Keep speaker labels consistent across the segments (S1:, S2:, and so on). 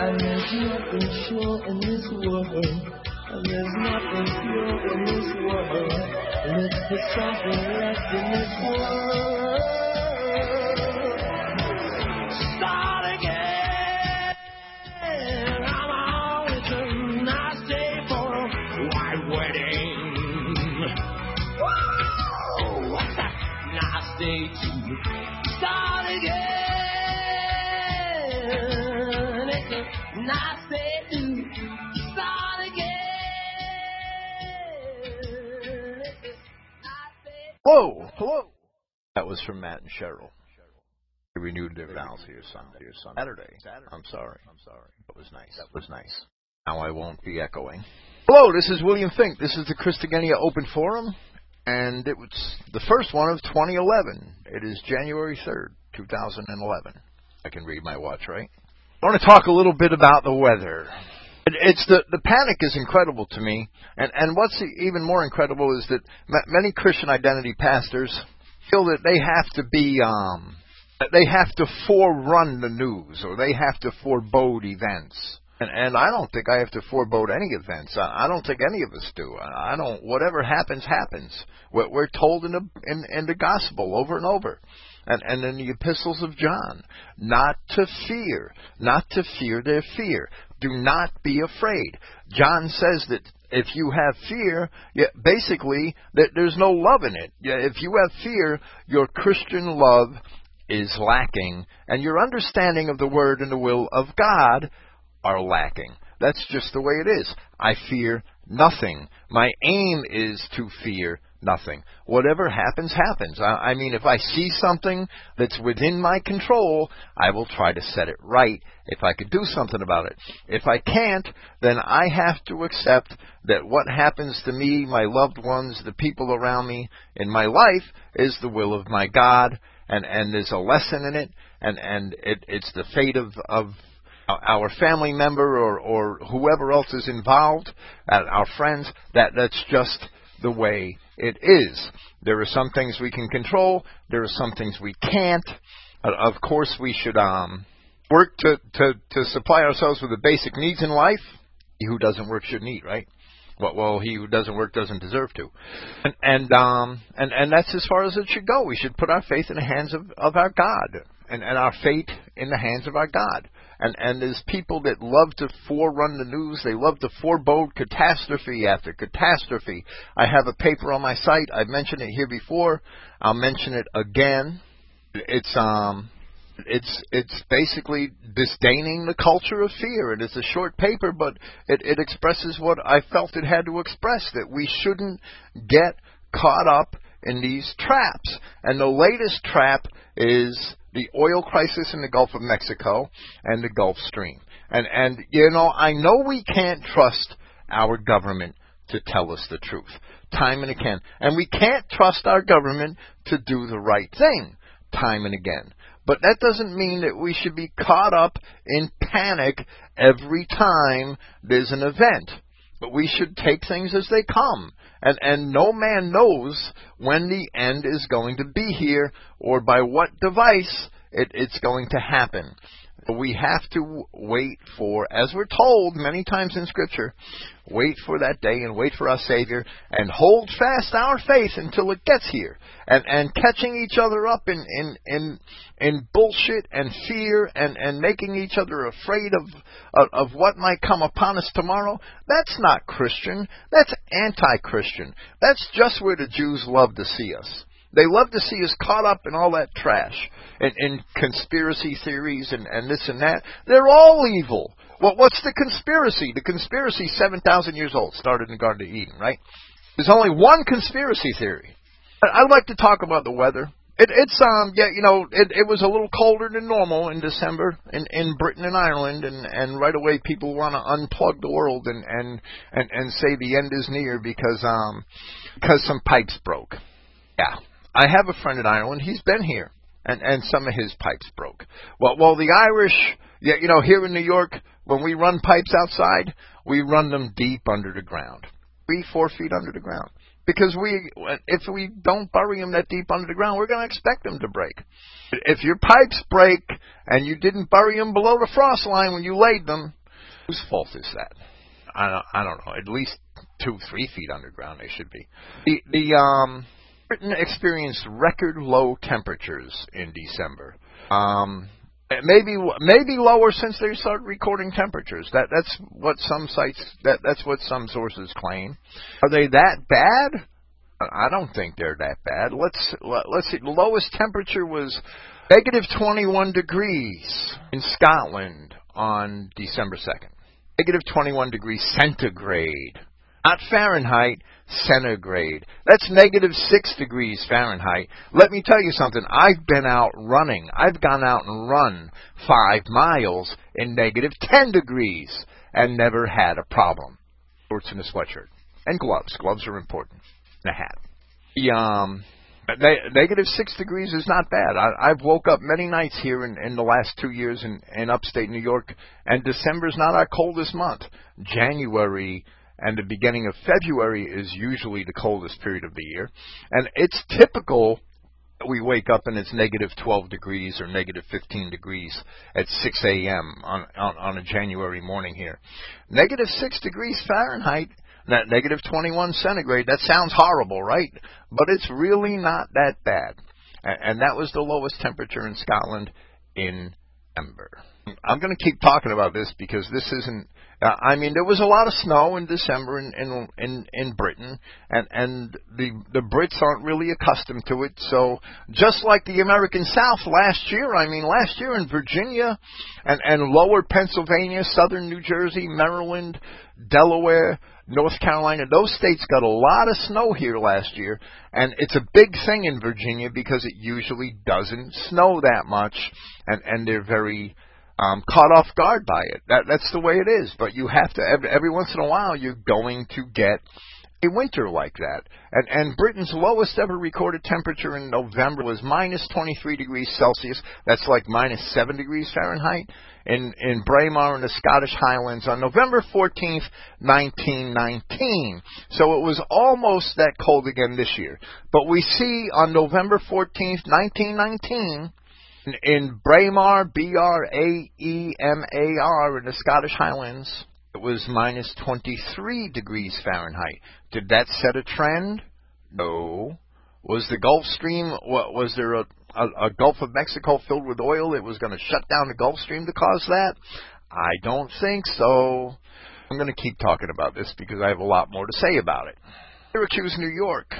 S1: And there's nothing sure in this world. And there's nothing pure in this world. Look for something left in this world.
S2: Was from Matt and Cheryl. They renewed their vows here Sunday. Here Saturday. I'm sorry. I'm sorry. That was nice. That was nice. Now I won't be echoing. Hello, this is William Finck. This is the Christogenea Open Forum, and it was the first one of 2011. It is January 3rd, 2011. I can read my watch, right? I want to talk a little bit about the weather. It's the the panic is incredible to me, and and what's even more incredible is that many Christian identity pastors feel that they have to be um that they have to forerun the news or they have to forebode events. And, and I don't think I have to forebode any events. I, I don't think any of us do. I, I don't. Whatever happens, happens. We're, we're told in the in, in the gospel over and over, and and in the epistles of John, not to fear, not to fear their fear. Do not be afraid. John says that if you have fear, basically there's no love in it. If you have fear, your Christian love is lacking, and your understanding of the Word and the will of God are lacking. That's just the way it is. I fear nothing. My aim is to fear Nothing. Whatever happens, happens. I, I mean, if I see something that's within my control, I will try to set it right if I could do something about it. If I can't, then I have to accept that what happens to me, my loved ones, the people around me in my life is the will of my God, and, and there's a lesson in it, and, and it, it's the fate of, of our family member or, or whoever else is involved, uh, our friends, that, that's just the way it is. There are some things we can control. There are some things we can't. Uh, of course, we should um, work to, to, to supply ourselves with the basic needs in life. He who doesn't work shouldn't eat, right? Well, well, he who doesn't work doesn't deserve to, and and um and and that's as far as it should go. We should put our faith in the hands of of our God, and and our fate in the hands of our God and and there's people that love to forerun the news. They love to forebode catastrophe after catastrophe. I have a paper on my site. I've mentioned it here before. I'll mention it again. It's um it's it's basically disdaining the culture of fear. And it's a short paper, but it, it expresses what I felt it had to express that we shouldn't get caught up in these traps. And the latest trap is the oil crisis in the Gulf of Mexico and the Gulf Stream. And and you know, I know we can't trust our government to tell us the truth time and again. And we can't trust our government to do the right thing time and again. But that doesn't mean that we should be caught up in panic every time there's an event. But we should take things as they come. And, and no man knows when the end is going to be here or by what device it, it's going to happen. We have to wait for, as we're told many times in Scripture, wait for that day and wait for our Savior and hold fast our faith until it gets here. And, and catching each other up in, in, in, in bullshit and fear and, and making each other afraid of, of, what might come upon us tomorrow, that's not Christian. That's anti-Christian. That's just where the Jews love to see us. They love to see us caught up in all that trash and, and conspiracy theories and, and this and that. They're all evil. Well, what's the conspiracy? The conspiracy, 7,000 years old, started in the Garden of Eden, right? There's only one conspiracy theory. I'd like to talk about the weather. It, it's um yeah you know it it was a little colder than normal in December in in Britain and Ireland and and right away people want to unplug the world and and and and say the end is near because um because some pipes broke. Yeah, I have a friend in Ireland. He's been here and and some of his pipes broke. Well well the Irish yeah you know here in New York when we run pipes outside, we run them deep under the ground, three, four feet under the ground. Because we, if we don't bury them that deep under the ground, we're going to expect them to break. If your pipes break and you didn't bury them below the frost line when you laid them, whose fault is that? I don't, I don't know. At least two, three feet underground they should be. The, the um, Britain experienced record low temperatures in December. Um, maybe maybe lower since they started recording temperatures. That that's what some sites that that's what some sources claim. Are they that bad? I don't think they're that bad. Let's let's see. The lowest temperature was negative 21 degrees in Scotland on December 2nd. Negative 21 degrees centigrade, not Fahrenheit centigrade. That's negative 6 degrees Fahrenheit. Let me tell you something. I've been out running. I've gone out and run 5 miles in negative 10 degrees and never had a problem. Shorts and a sweatshirt. And gloves. Gloves are important. And a hat. The, um, negative six degrees is not bad. I, I've woke up many nights here in, in the last two years in, in upstate New York, and December's not our coldest month. January and the beginning of February is usually the coldest period of the year. And it's typical we wake up and it's negative 12 degrees or negative 15 degrees at 6 a.m. On, on, on a January morning here. Negative 6 degrees Fahrenheit, that negative 21 centigrade, that sounds horrible, right? But it's really not that bad. And, and that was the lowest temperature in Scotland in December. I'm going to keep talking about this because this isn't. Uh, I mean, there was a lot of snow in December in in in, in Britain, and and the the Brits aren't really accustomed to it. So just like the American South last year, I mean, last year in Virginia, and and lower Pennsylvania, southern New Jersey, Maryland, Delaware, North Carolina, those states got a lot of snow here last year, and it's a big thing in Virginia because it usually doesn't snow that much, and and they're very um, caught off guard by it. That that's the way it is. But you have to every, every once in a while you're going to get a winter like that. And and Britain's lowest ever recorded temperature in November was minus 23 degrees Celsius. That's like minus 7 degrees Fahrenheit in in Braemar in the Scottish Highlands on November 14th, 1919. So it was almost that cold again this year. But we see on November 14th, 1919 in Braemar, B-R-A-E-M-A-R, in the Scottish Highlands, it was minus 23 degrees Fahrenheit. Did that set a trend? No. Was the Gulf Stream, was there a, a, a Gulf of Mexico filled with oil that was going to shut down the Gulf Stream to cause that? I don't think so. I'm going to keep talking about this because I have a lot more to say about it. Syracuse, New York,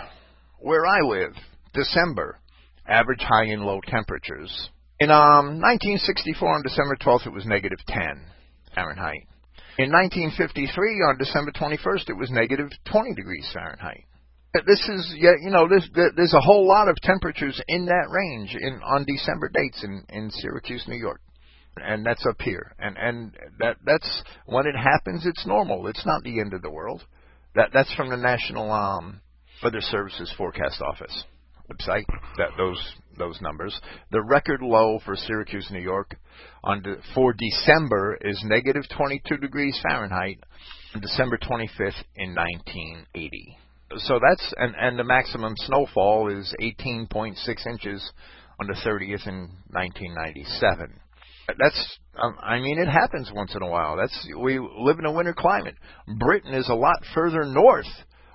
S2: where I live, December, average high and low temperatures. In um, 1964, on December 12th, it was negative 10 Fahrenheit. In 1953, on December 21st, it was negative 20 degrees Fahrenheit. This is, you know, this, there's a whole lot of temperatures in that range in on December dates in, in Syracuse, New York, and that's up here. And and that that's when it happens. It's normal. It's not the end of the world. That that's from the National um, Weather Services Forecast Office website. That those those numbers. The record low for Syracuse, New York, on de, for December is negative 22 degrees Fahrenheit on December 25th in 1980. So that's and and the maximum snowfall is 18.6 inches on the 30th in 1997. That's um, I mean it happens once in a while. That's we live in a winter climate. Britain is a lot further north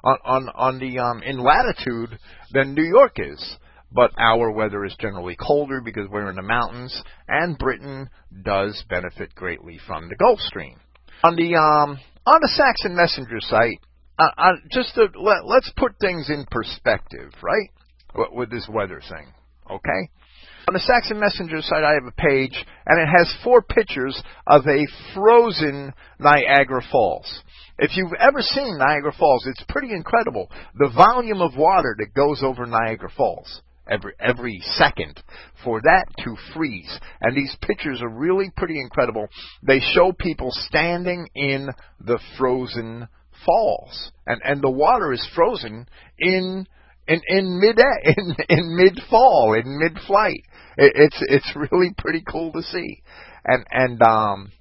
S2: on on on the um in latitude than New York is but our weather is generally colder because we're in the mountains, and Britain does benefit greatly from the Gulf Stream. On the um, on the Saxon Messenger site, uh, uh, just to, let, let's put things in perspective, right? With this weather thing, okay? On the Saxon Messenger site, I have a page, and it has four pictures of a frozen Niagara Falls. If you've ever seen Niagara Falls, it's pretty incredible. The volume of water that goes over Niagara Falls every every second for that to freeze. And these pictures are really pretty incredible. They show people standing in the frozen falls, and and the water is frozen in in in mid in in mid fall in mid flight. It, it's it's really pretty cool to see, and and um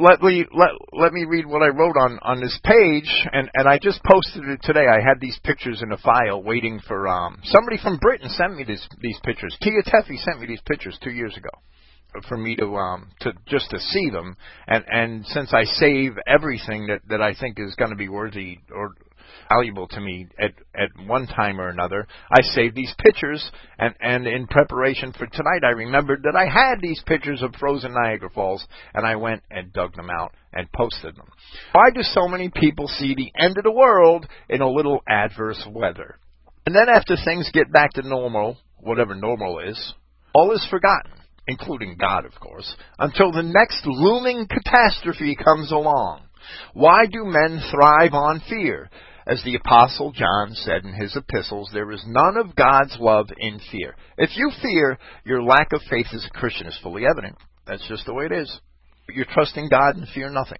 S2: let me let let me read what I wrote on on this page, and and I just posted it today. I had these pictures in a file waiting for um somebody from Britain sent me these these pictures. Tia Teffy sent me these pictures two years ago for me to um to just to see them, and and since I save everything that that I think is going to be worthy or valuable to me at at one time or another. I saved these pictures, and and in preparation for tonight, I remembered that I had these pictures of frozen Niagara Falls, and I went and dug them out and posted them. Why do so many people see the end of the world in a little adverse weather? And then after things get back to normal, whatever normal is, all is forgotten including God, of course, until the next looming catastrophe comes along. Why do men thrive on fear? As the Apostle John said in his epistles, there is none of God's love in fear. If you fear, your lack of faith as a Christian is fully evident. That's just the way it is. You're trusting God and fear nothing.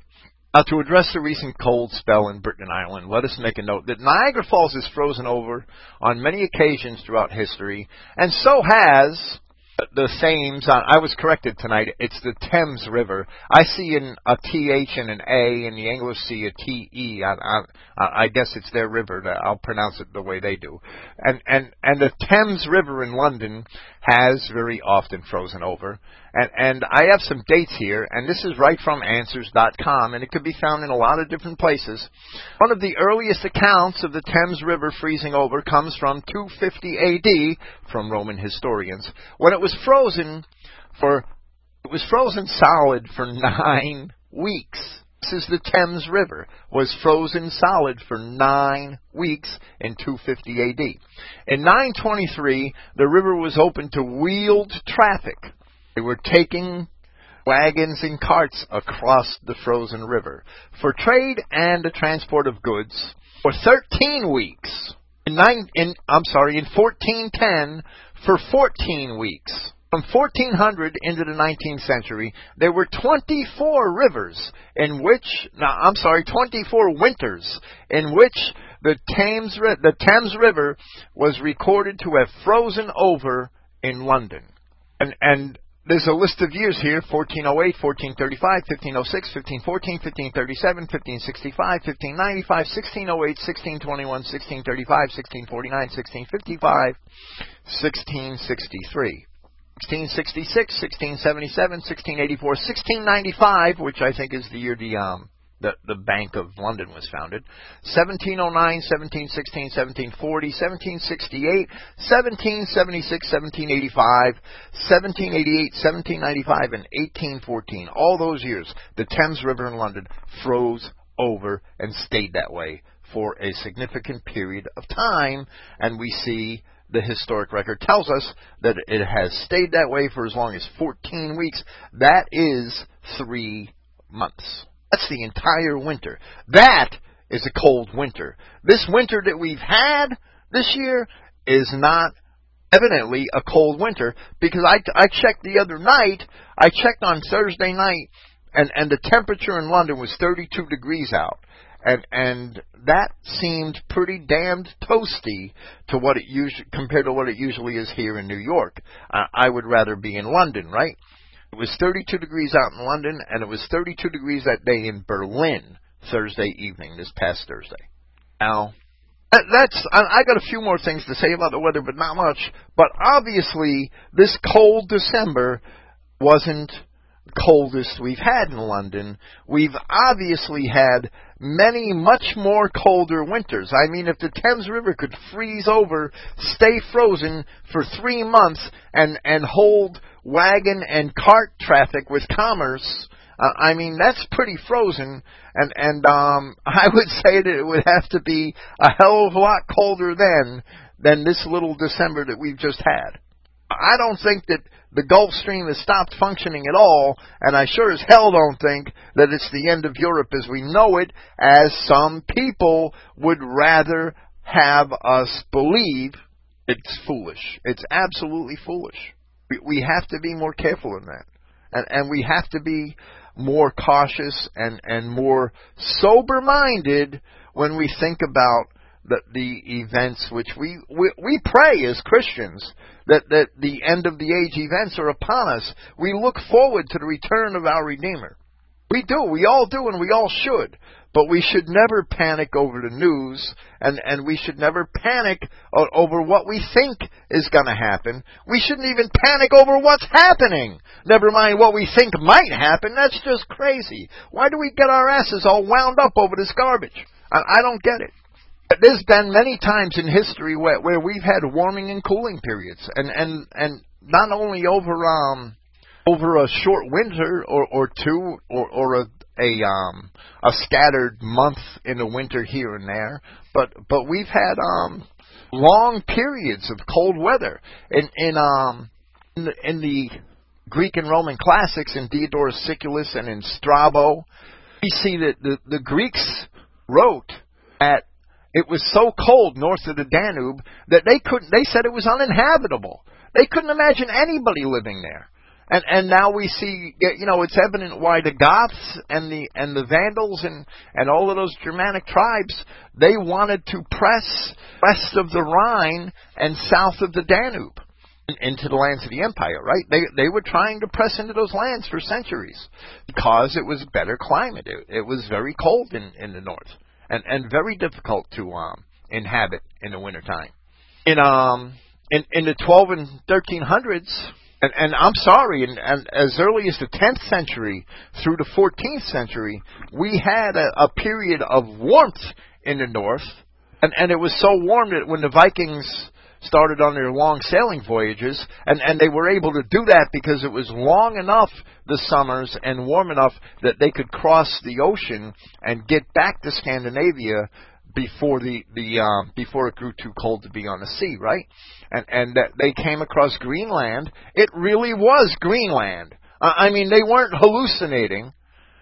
S2: Now, to address the recent cold spell in Britain and Ireland, let us make a note that Niagara Falls is frozen over on many occasions throughout history, and so has the Thames. Uh, I was corrected tonight. It's the Thames River. I see an, a TH and an A, and the English see a TE. I, I, I guess it's their river. I'll pronounce it the way they do. And and and the Thames River in London has very often frozen over. And, and I have some dates here, and this is right from Answers.com, and it could be found in a lot of different places. One of the earliest accounts of the Thames River freezing over comes from 250 AD from Roman historians, when it was frozen for It was frozen solid for nine weeks. This is the Thames River, was frozen solid for nine weeks in 250 AD. In 923, the river was open to wheeled traffic. They were taking wagons and carts across the frozen river for trade and the transport of goods for 13 weeks. In, nine, in I'm sorry, in 1410 for 14 weeks. From 1400 into the 19th century, there were 24 rivers in which, now I'm sorry, 24 winters in which the Thames, the Thames River was recorded to have frozen over in London. And, and there's a list of years here 1408, 1435, 1506, 1514, 1537, 1565, 1595, 1608, 1621, 1635, 1649, 1655, 1663. 1666, 1677, 1684, 1695, which I think is the year the um, the, the Bank of London was founded. 1709, 1716, 1740, 1768, 1776, 1785, 1788, 1795, and 1814. All those years, the Thames River in London froze over and stayed that way for a significant period of time, and we see the historic record tells us that it has stayed that way for as long as 14 weeks. That is three months. That's the entire winter. That is a cold winter. This winter that we've had this year is not evidently a cold winter because I, I checked the other night, I checked on Thursday night, and, and the temperature in London was 32 degrees out and and that seemed pretty damned toasty to what it usually compared to what it usually is here in New York. Uh, I would rather be in London, right? It was 32 degrees out in London, and it was 32 degrees that day in Berlin Thursday evening, this past Thursday. Now, that's I got a few more things to say about the weather, but not much. But obviously, this cold December wasn't coldest we've had in London. We've obviously had many much more colder winters. I mean, if the Thames River could freeze over, stay frozen for three months, and and hold wagon and cart traffic with commerce, uh, I mean that's pretty frozen. And and um, I would say that it would have to be a hell of a lot colder then than this little December that we've just had. I don't think that the Gulf Stream has stopped functioning at all, and I sure as hell don't think that it's the end of Europe as we know it, as some people would rather have us believe it's foolish. It's absolutely foolish. We, we have to be more careful in that. And, and we have to be more cautious and, and more sober minded when we think about the, the events which we, we, we pray as Christians that, that the end of the age events are upon us. We look forward to the return of our Redeemer. We do. We all do, and we all should. But we should never panic over the news, and, and we should never panic over what we think is going to happen. We shouldn't even panic over what's happening. Never mind what we think might happen. That's just crazy. Why do we get our asses all wound up over this garbage? I, I don't get it. There's been many times in history where, where we've had warming and cooling periods, and and and not only over um over a short winter or or two or or a a um a scattered month in the winter here and there, but but we've had um long periods of cold weather in in um in the, in the Greek and Roman classics in Diodorus Siculus and in Strabo, we see that the the Greeks wrote at it was so cold north of the Danube that they couldn't. They said it was uninhabitable. They couldn't imagine anybody living there. And and now we see, you know, it's evident why the Goths and the and the Vandals and and all of those Germanic tribes they wanted to press west of the Rhine and south of the Danube into the lands of the empire, right? They they were trying to press into those lands for centuries because it was better climate. It, it was very cold in in the north and and very difficult to um, inhabit in the wintertime. In um in in the 12 and 1300s, and, and I'm sorry, and, and as early as the 10th century through the 14th century, we had a, a period of warmth in the north, and and it was so warm that when the Vikings started on their long sailing voyages, and, and they were able to do that because it was long enough the summers and warm enough that they could cross the ocean and get back to Scandinavia before the the uh, before it grew too cold to be on the sea, right? And and that they came across Greenland. It really was Greenland. I mean, they weren't hallucinating.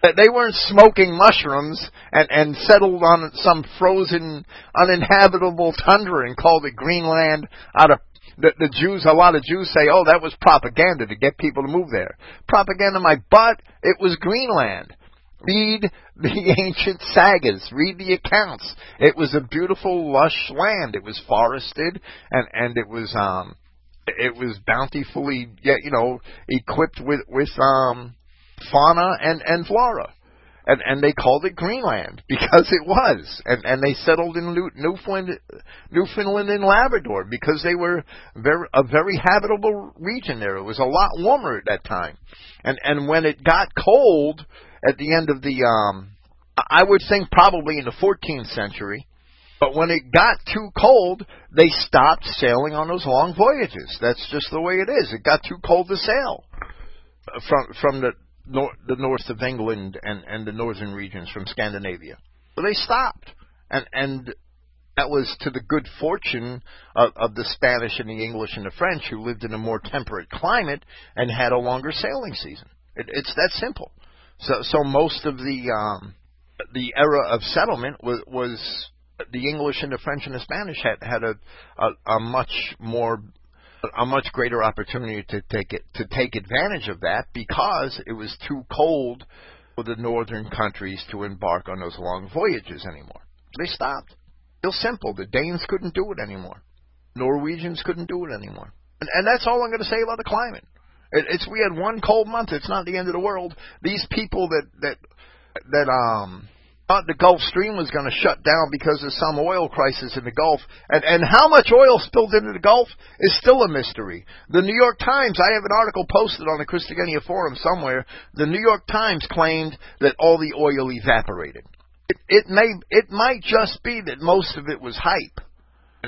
S2: They weren't smoking mushrooms and and settled on some frozen, uninhabitable tundra and called it Greenland out of the, the Jews, a lot of Jews say, oh, that was propaganda to get people to move there. Propaganda, my butt, it was Greenland. Read the ancient sagas. Read the accounts. It was a beautiful, lush land. It was forested, and and it was um, it was bountifully, yet you know, equipped with with um, fauna and and flora. And, and they called it Greenland because it was, and and they settled in New, Newfoundland, Newfoundland and Labrador because they were very a very habitable region there. It was a lot warmer at that time, and and when it got cold, at the end of the, um, I would think probably in the 14th century. But when it got too cold, they stopped sailing on those long voyages. That's just the way it is. It got too cold to sail from from the nor- the north of England and and the northern regions from Scandinavia. So they stopped, and and that was to the good fortune of, of the Spanish and the English and the French, who lived in a more temperate climate and had a longer sailing season. It, it's that simple. So, so most of the um, the era of settlement was, was the English and the French and the Spanish had had a, a, a much more a much greater opportunity to take it to take advantage of that because it was too cold for the northern countries to embark on those long voyages anymore. They stopped. Real simple. The Danes couldn't do it anymore. Norwegians couldn't do it anymore. And, and that's all I'm going to say about the climate. It, it's we had one cold month. It's not the end of the world. These people that that that um thought the Gulf Stream was going to shut down because of some oil crisis in the Gulf, and and how much oil spilled into the Gulf is still a mystery. The New York Times, I have an article posted on the Christogenea forum somewhere. The New York Times claimed that all the oil evaporated. It, it may it might just be that most of it was hype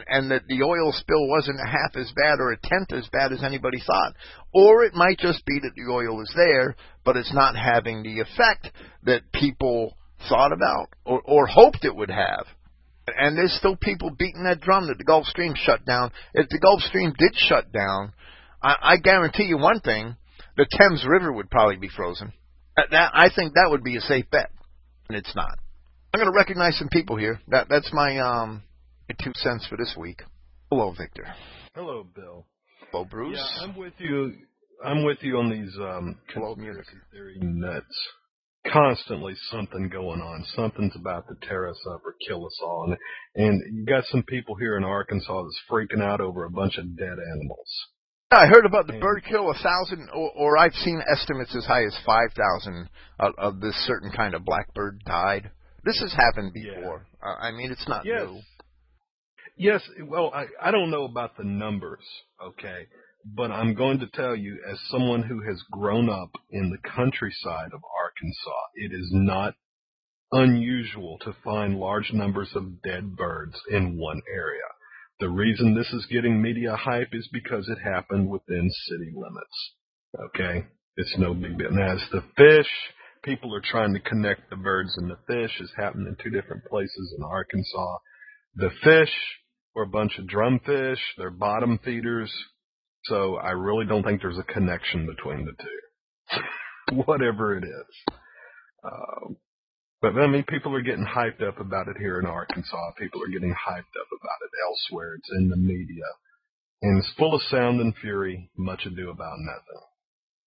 S2: and that the oil spill wasn't half as bad or a tenth as bad as anybody thought. Or it might just be that the oil is there, but it's not having the effect that people thought about or, or hoped it would have. And there's still people beating that drum that the Gulf Stream shut down. If the Gulf Stream did shut down, I, I guarantee you one thing: the Thames River would probably be frozen. That, that I think that would be a safe bet, and it's not. I'm going to recognize some people here. That that's my um two cents for this week. Hello, Victor.
S3: Hello, Bill.
S2: Hello, Bruce.
S3: Yeah, I'm with you. I'm with you on these um, conspiracy theory nuts. Constantly something going on. Something's about to tear us up or kill us all. And, and you got some people here in Arkansas that's freaking out over a bunch of dead animals.
S2: I heard about the bird kill, a thousand, or, or I've seen estimates as high as five thousand of, of this certain kind of blackbird died. This has happened before. Yeah. Uh, I mean, it's not
S3: yes.
S2: new.
S3: Yes, well, I, I don't know about the numbers, okay, but I'm going to tell you, as someone who has grown up in the countryside of Arkansas, it is not unusual to find large numbers of dead birds in one area. The reason this is getting media hype is because it happened within city limits. Okay? It's no big deal. Now, as the fish, people are trying to connect the birds and the fish has happened in two different places in Arkansas. The fish or a bunch of drumfish. They're bottom feeders. So I really don't think there's a connection between the two. Whatever it is. Uh, but I mean, people are getting hyped up about it here in Arkansas. People are getting hyped up about it elsewhere. It's in the media. And it's full of sound and fury, much ado about nothing.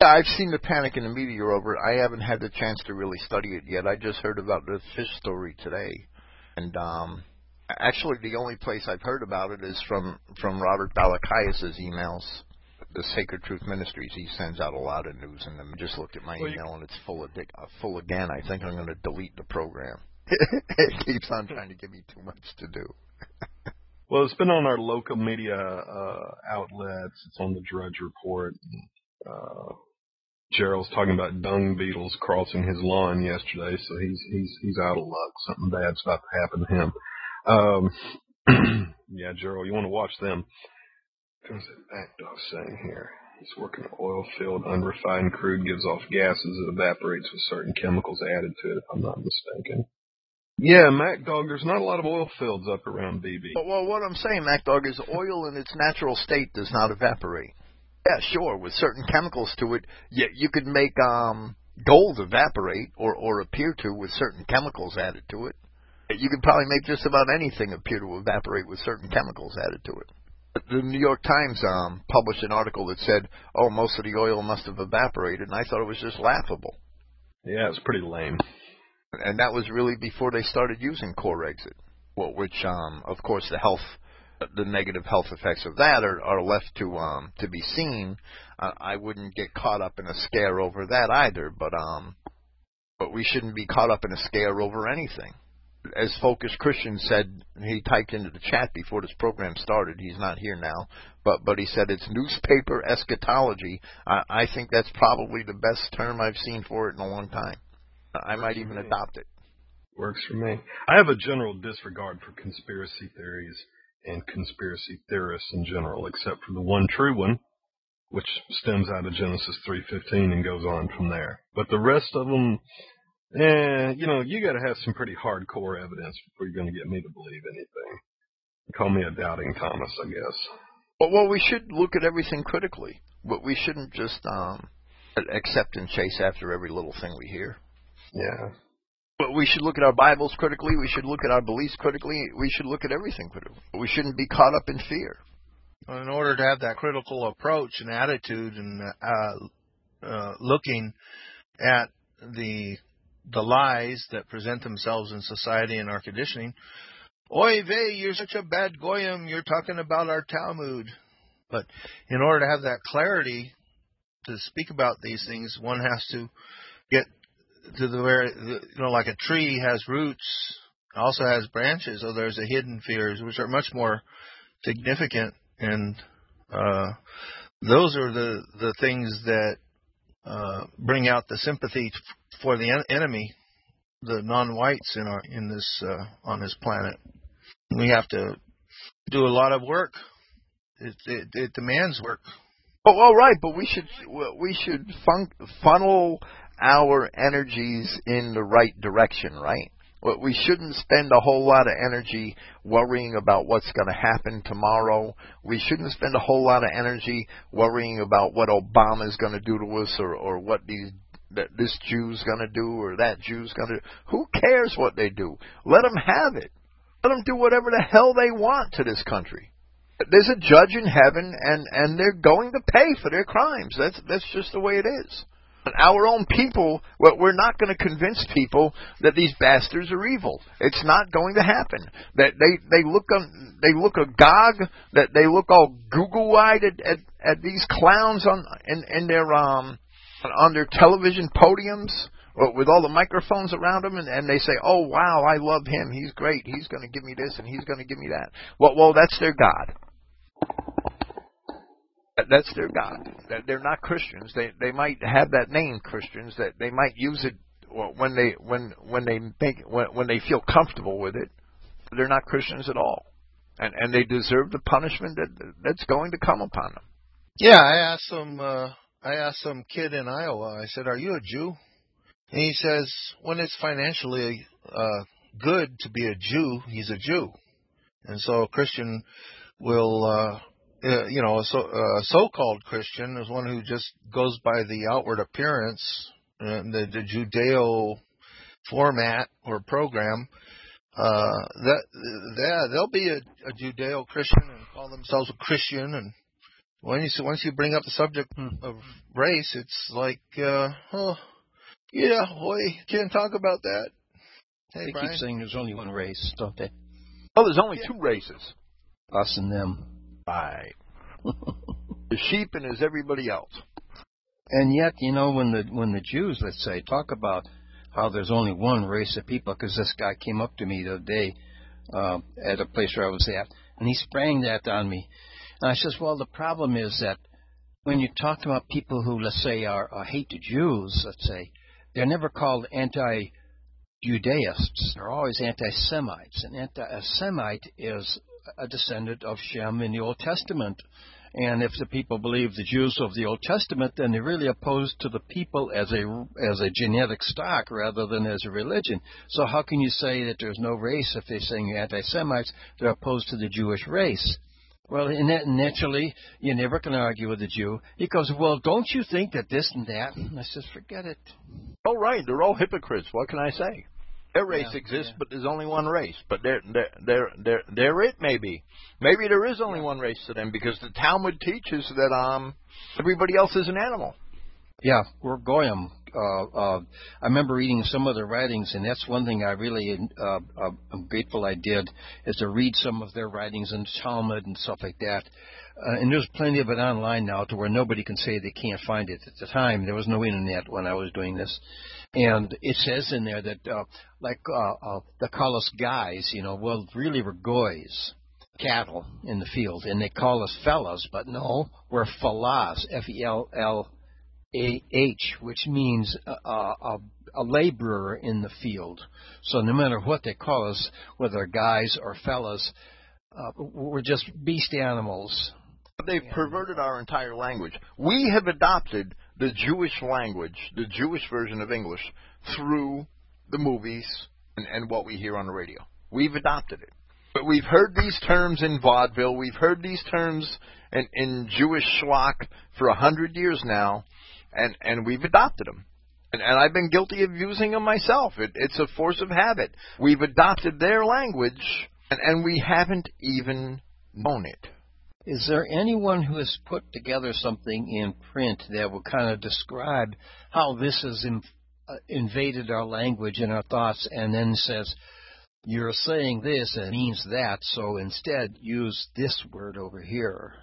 S2: Yeah, I've seen the panic in the media over it. I haven't had the chance to really study it yet. I just heard about the fish story today. And um Actually, the only place I've heard about it is from from Robert Balaicius' emails. The Sacred Truth Ministries. He sends out a lot of news, and I just looked at my well, email, and it's full of uh, full again. I think I'm going to delete the program. it keeps on trying to give me too much to do.
S3: well, it's been on our local media uh, outlets. It's on the Drudge Report. Uh, Gerald's talking about dung beetles crossing his lawn yesterday, so he's he's he's out of luck. Something bad's about to happen to him. Um, yeah, Gerald, you want to watch them. What's that back saying here? He's working oil field. Unrefined crude gives off gases. It evaporates with certain chemicals added to it, if I'm not mistaken. Yeah, Mac Dog, there's not a lot of oil fields up around BB.
S2: Well, what I'm saying, Mac Dog, is oil in its natural state does not evaporate. Yeah, sure, with certain chemicals to it, you, you could make um, gold evaporate or, or appear to with certain chemicals added to it. You could probably make just about anything appear to evaporate with certain chemicals added to it. The New York Times um, published an article that said, "Oh, most of the oil must have evaporated," and I thought it was just laughable.
S3: Yeah, it's pretty lame.
S2: And that was really before they started using Corexit, well, which, um, of course, the health, the negative health effects of that are, are left to um, to be seen. Uh, I wouldn't get caught up in a scare over that either, but um, but we shouldn't be caught up in a scare over anything as Focus Christian said, he typed into the chat before this program started. He's not here now, but but he said it's newspaper eschatology. I, I think that's probably the best term I've seen for it in a long time. I might even adopt it.
S3: Works for me. I have a general disregard for conspiracy theories and conspiracy theorists in general, except for the one true one, which stems out of Genesis 3:15 and goes on from there. But the rest of them, Eh, you know, you got to have some pretty hardcore evidence before you're going to get me to believe anything. Call me a doubting Thomas, I guess.
S2: Well, well, we should look at everything critically, but we shouldn't just um, accept and chase after every little thing we hear.
S3: Yeah.
S2: But we should look at our Bibles critically. We should look at our beliefs critically. We should look at everything critically. We shouldn't be caught up in fear.
S4: In order to have that critical approach and attitude and uh, uh, looking at the the lies that present themselves in society and our conditioning. Oy vey, you're such a bad goyim. You're talking about our Talmud. But in order to have that clarity to speak about these things, one has to get to the where you know, like a tree has roots, also has branches. So there's a hidden fears, which are much more significant, and uh, those are the the things that uh, bring out the sympathy for the en- enemy, the non-whites in our in this uh, on this planet. We have to do a lot of work. It, it, it demands work.
S2: Oh, all right, but we should we should fun- funnel our energies in the right direction, right? We shouldn't spend a whole lot of energy worrying about what's going to happen tomorrow. We shouldn't spend a whole lot of energy worrying about what Obama is going to do to us or, or what these that this Jew's going to do or that Jew's going to do. Who cares what they do? Let them have it. Let them do whatever the hell they want to this country. There's a judge in heaven, and and they're going to pay for their crimes. That's that's just the way it is. Our own people, well, we're not going to convince people that these bastards are evil. It's not going to happen. That they they look they look agog. That they look all Google-eyed at, at, at these clowns on in, in their um on their television podiums with all the microphones around them, and, and they say, "Oh wow, I love him. He's great. He's going to give me this and he's going to give me that." Well, well, that's their God. That's their God. They're not Christians. They they might have that name Christians. That they might use it when they when when they think when when they feel comfortable with it. They're not Christians at all, and and they deserve the punishment that that's going to come upon them.
S4: Yeah, I asked some uh, I asked some kid in Iowa. I said, "Are you a Jew?" And he says, "When it's financially uh, good to be a Jew, he's a Jew." And so a Christian will uh, uh, you know, a so, uh, so-called Christian is one who just goes by the outward appearance, uh, the, the Judeo format or program. Uh, that, that they'll be a, a Judeo Christian and call themselves a Christian, and when you once you bring up the subject hmm. of race, it's like, uh, oh, yeah, boy, can't talk about that.
S1: Hey, they Brian. keep saying there's only one race, don't they?
S2: Oh, there's only yeah. two races.
S1: Us and them.
S2: Right. the sheep and is everybody else.
S1: And yet, you know, when the when the Jews, let's say, talk about how there's only one race of people, because this guy came up to me the other day uh, at a place where I was at, and he sprang that on me. And I says, well, the problem is that when you talk about people who, let's say, are, are hate the Jews, let's say, they're never called anti Judaists. They're always anti Semites. An anti Semite is a descendant of Shem in the Old Testament. And if the people believe the Jews of the Old Testament, then they're really opposed to the people as a as a genetic stock rather than as a religion. So how can you say that there's no race if they're saying you're anti-Semites? They're opposed to the Jewish race. Well, naturally, you never can argue with a Jew. He goes, "Well, don't you think that this and that?" And I says, "Forget it."
S2: Oh, right. They're all hypocrites. What can I say? Their race
S1: Yeah,
S2: exists,
S1: yeah.
S2: but there's only one race. But there, there, there, there, they're it. Maybe maybe there is only one race to them because the Talmud teaches that um everybody else is an animal.
S1: Yeah, we're goyim. Uh, uh, I remember reading some of their writings, and that's one thing I really uh, uh, I'm grateful I did is to read some of their writings in Talmud and stuff like that. Uh, and there's plenty of it online now to where nobody can say they can't find it. At the time, there was no internet when I was doing this, and it says in there that uh, like uh, uh, they call us guys, you know, well, really we're goys cattle in the field, and they call us fellas, but no, we're falas, F-E-L-L a H, which means a, a, a laborer in the field. So no matter what they call us, whether guys or fellas, uh, we're just beast animals.
S2: They've perverted our entire language. We have adopted the Jewish language, the Jewish version of English, through the movies and, and what we hear on the radio. We've adopted it. But we've heard these terms in vaudeville. We've heard these terms in, in Jewish schlock for a hundred years now, and, and we've adopted them. And, and I've been guilty of using them myself. It, it's a force of habit. We've adopted their language, and, and we haven't even known it.
S1: Is there anyone who has put together something in print that will kind of describe how this has in, uh, invaded our language and our thoughts and then says, you're saying this and it means that, so instead use this word over here?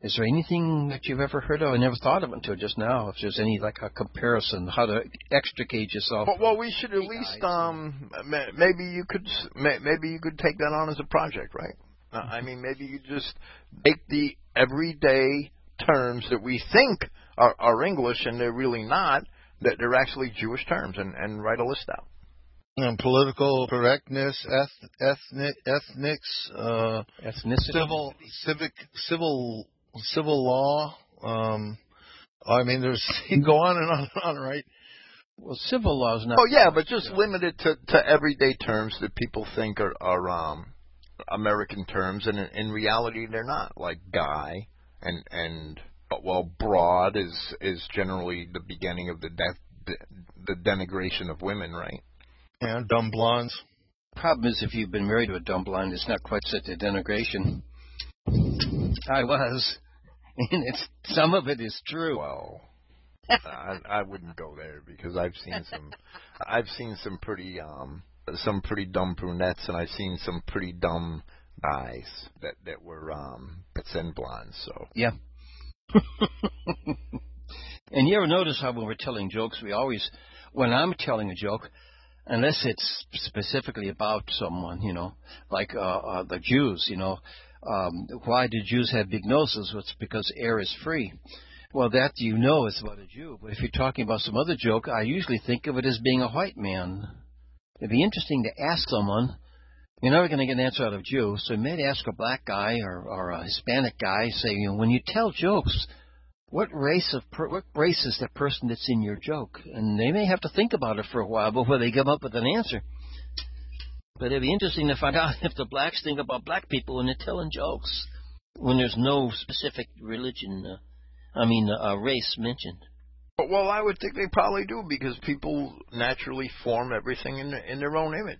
S1: Is there anything that you've ever heard of? I never thought of until just now. If there's any like a comparison, how to extricate yourself.
S2: Well, well we should at least um ma- maybe you could s- maybe you could take that on as a project, right? Uh, I mean, maybe you just take the everyday terms that we think are, are English and they're really not. That they're actually Jewish terms, and and write a list out.
S4: And political correctness, eth- ethnic, ethnics, uh,
S1: Ethnicity.
S4: civil, civic, civil, civil law. Um, I mean, there's you can go on and on and on, right?
S1: Well, civil law is not.
S2: Oh yeah, but just limit it to to everyday terms that people think are are um American terms, and in, in reality they're not. Like guy and and well, broad is is generally the beginning of the death the, the denigration of women, right?
S4: Yeah, dumb blondes.
S1: problem is if you've been married to a dumb blonde, it's not quite such a denigration. I was, and it's some of it is true.
S2: Well, I, I wouldn't go there because I've seen some, I've seen some pretty um some pretty dumb brunettes, and I've seen some pretty dumb guys that that were um and blondes. So
S1: Yeah. and you ever notice how when we're telling jokes, we always, when I'm telling a joke, unless it's specifically about someone, you know, like uh, uh, the Jews, you know, um, why do Jews have big noses? Well, it's because air is free. Well, that you know is about a Jew. But if you're talking about some other joke, I usually think of it as being a white man. It'd be interesting to ask someone. You're never going to get an answer out of Jew, so you may ask a black guy or, or a Hispanic guy, say, you know, when you tell jokes, what race of per, what race is the person that's in your joke? And they may have to think about it for a while before they come up with an answer. But it'd be interesting to find out if the blacks think about black people when they're telling jokes, when there's no specific religion, uh, I mean, uh, race mentioned.
S2: But, well, I would think they probably do because people naturally form everything in in their own image.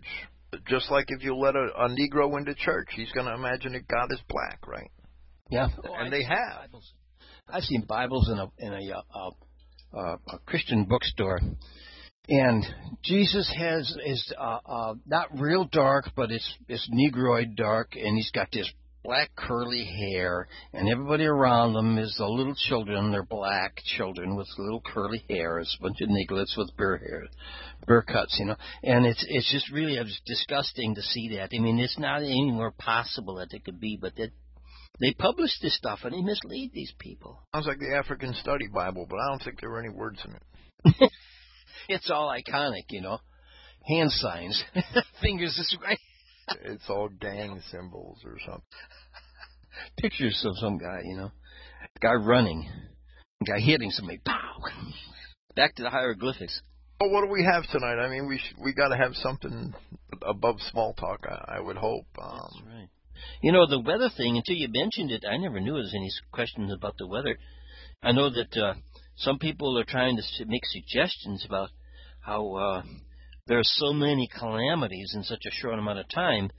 S2: Just like if you let a, a Negro into church, he's going to imagine that God is black, right?
S1: Yeah,
S2: And they have.
S1: Bibles. I've seen Bibles in a in a, uh, uh, a Christian bookstore, and Jesus has is uh, uh, not real dark, but it's it's Negroid dark, and he's got this black curly hair, and everybody around them is the little children. They're black children with little curly hair. It's a bunch of neglets with burr hair, burr cuts, you know. And it's it's just really uh, it's disgusting to see that. I mean, it's not anywhere possible that it could be, but that they publish this stuff and they mislead these people.
S2: Sounds like the African Study Bible, but I don't think there were any words in it.
S1: It's all iconic, you know. Hand signs, fingers this way,
S2: It's all gang symbols or something.
S1: pictures of some guy, you know. Guy running, guy hitting somebody. Pow! Back to the hieroglyphics.
S2: Well, what do we have tonight? I mean, we sh- we got to have something above small talk. I, I would hope. Um,
S1: That's right. You know the weather thing. Until you mentioned it, I never knew there was any questions about the weather. I know that uh, some people are trying to s- make suggestions about how uh, there are so many calamities in such a short amount of time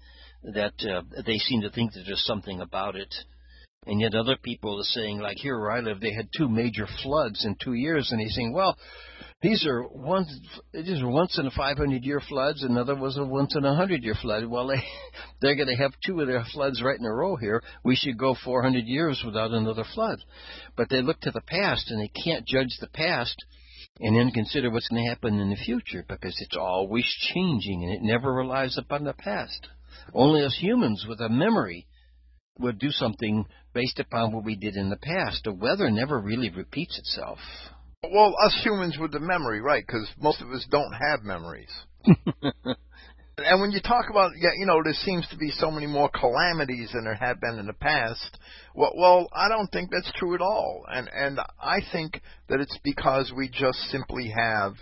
S1: that uh, they seem to think that there's something about it. And yet other people are saying, like here where I live, they had two major floods in two years, and he's saying, well, these are once these are once in a 500 year floods. Another was a once in a 100 year flood. Well, they they're going to have two of their floods right in a row here. We should go 400 years without another flood. But they look to the past and they can't judge the past and then consider what's going to happen in the future because it's always changing and it never relies upon the past. Only us humans with a memory would do something based upon what we did in the past. The weather never really repeats itself.
S2: well, us humans with the memory, right? Because most of us don't have memories. And when you talk about, yeah, you know, there seems to be so many more calamities than there have been in the past. Well, well, I don't think that's true at all. And and I think that it's because we just simply have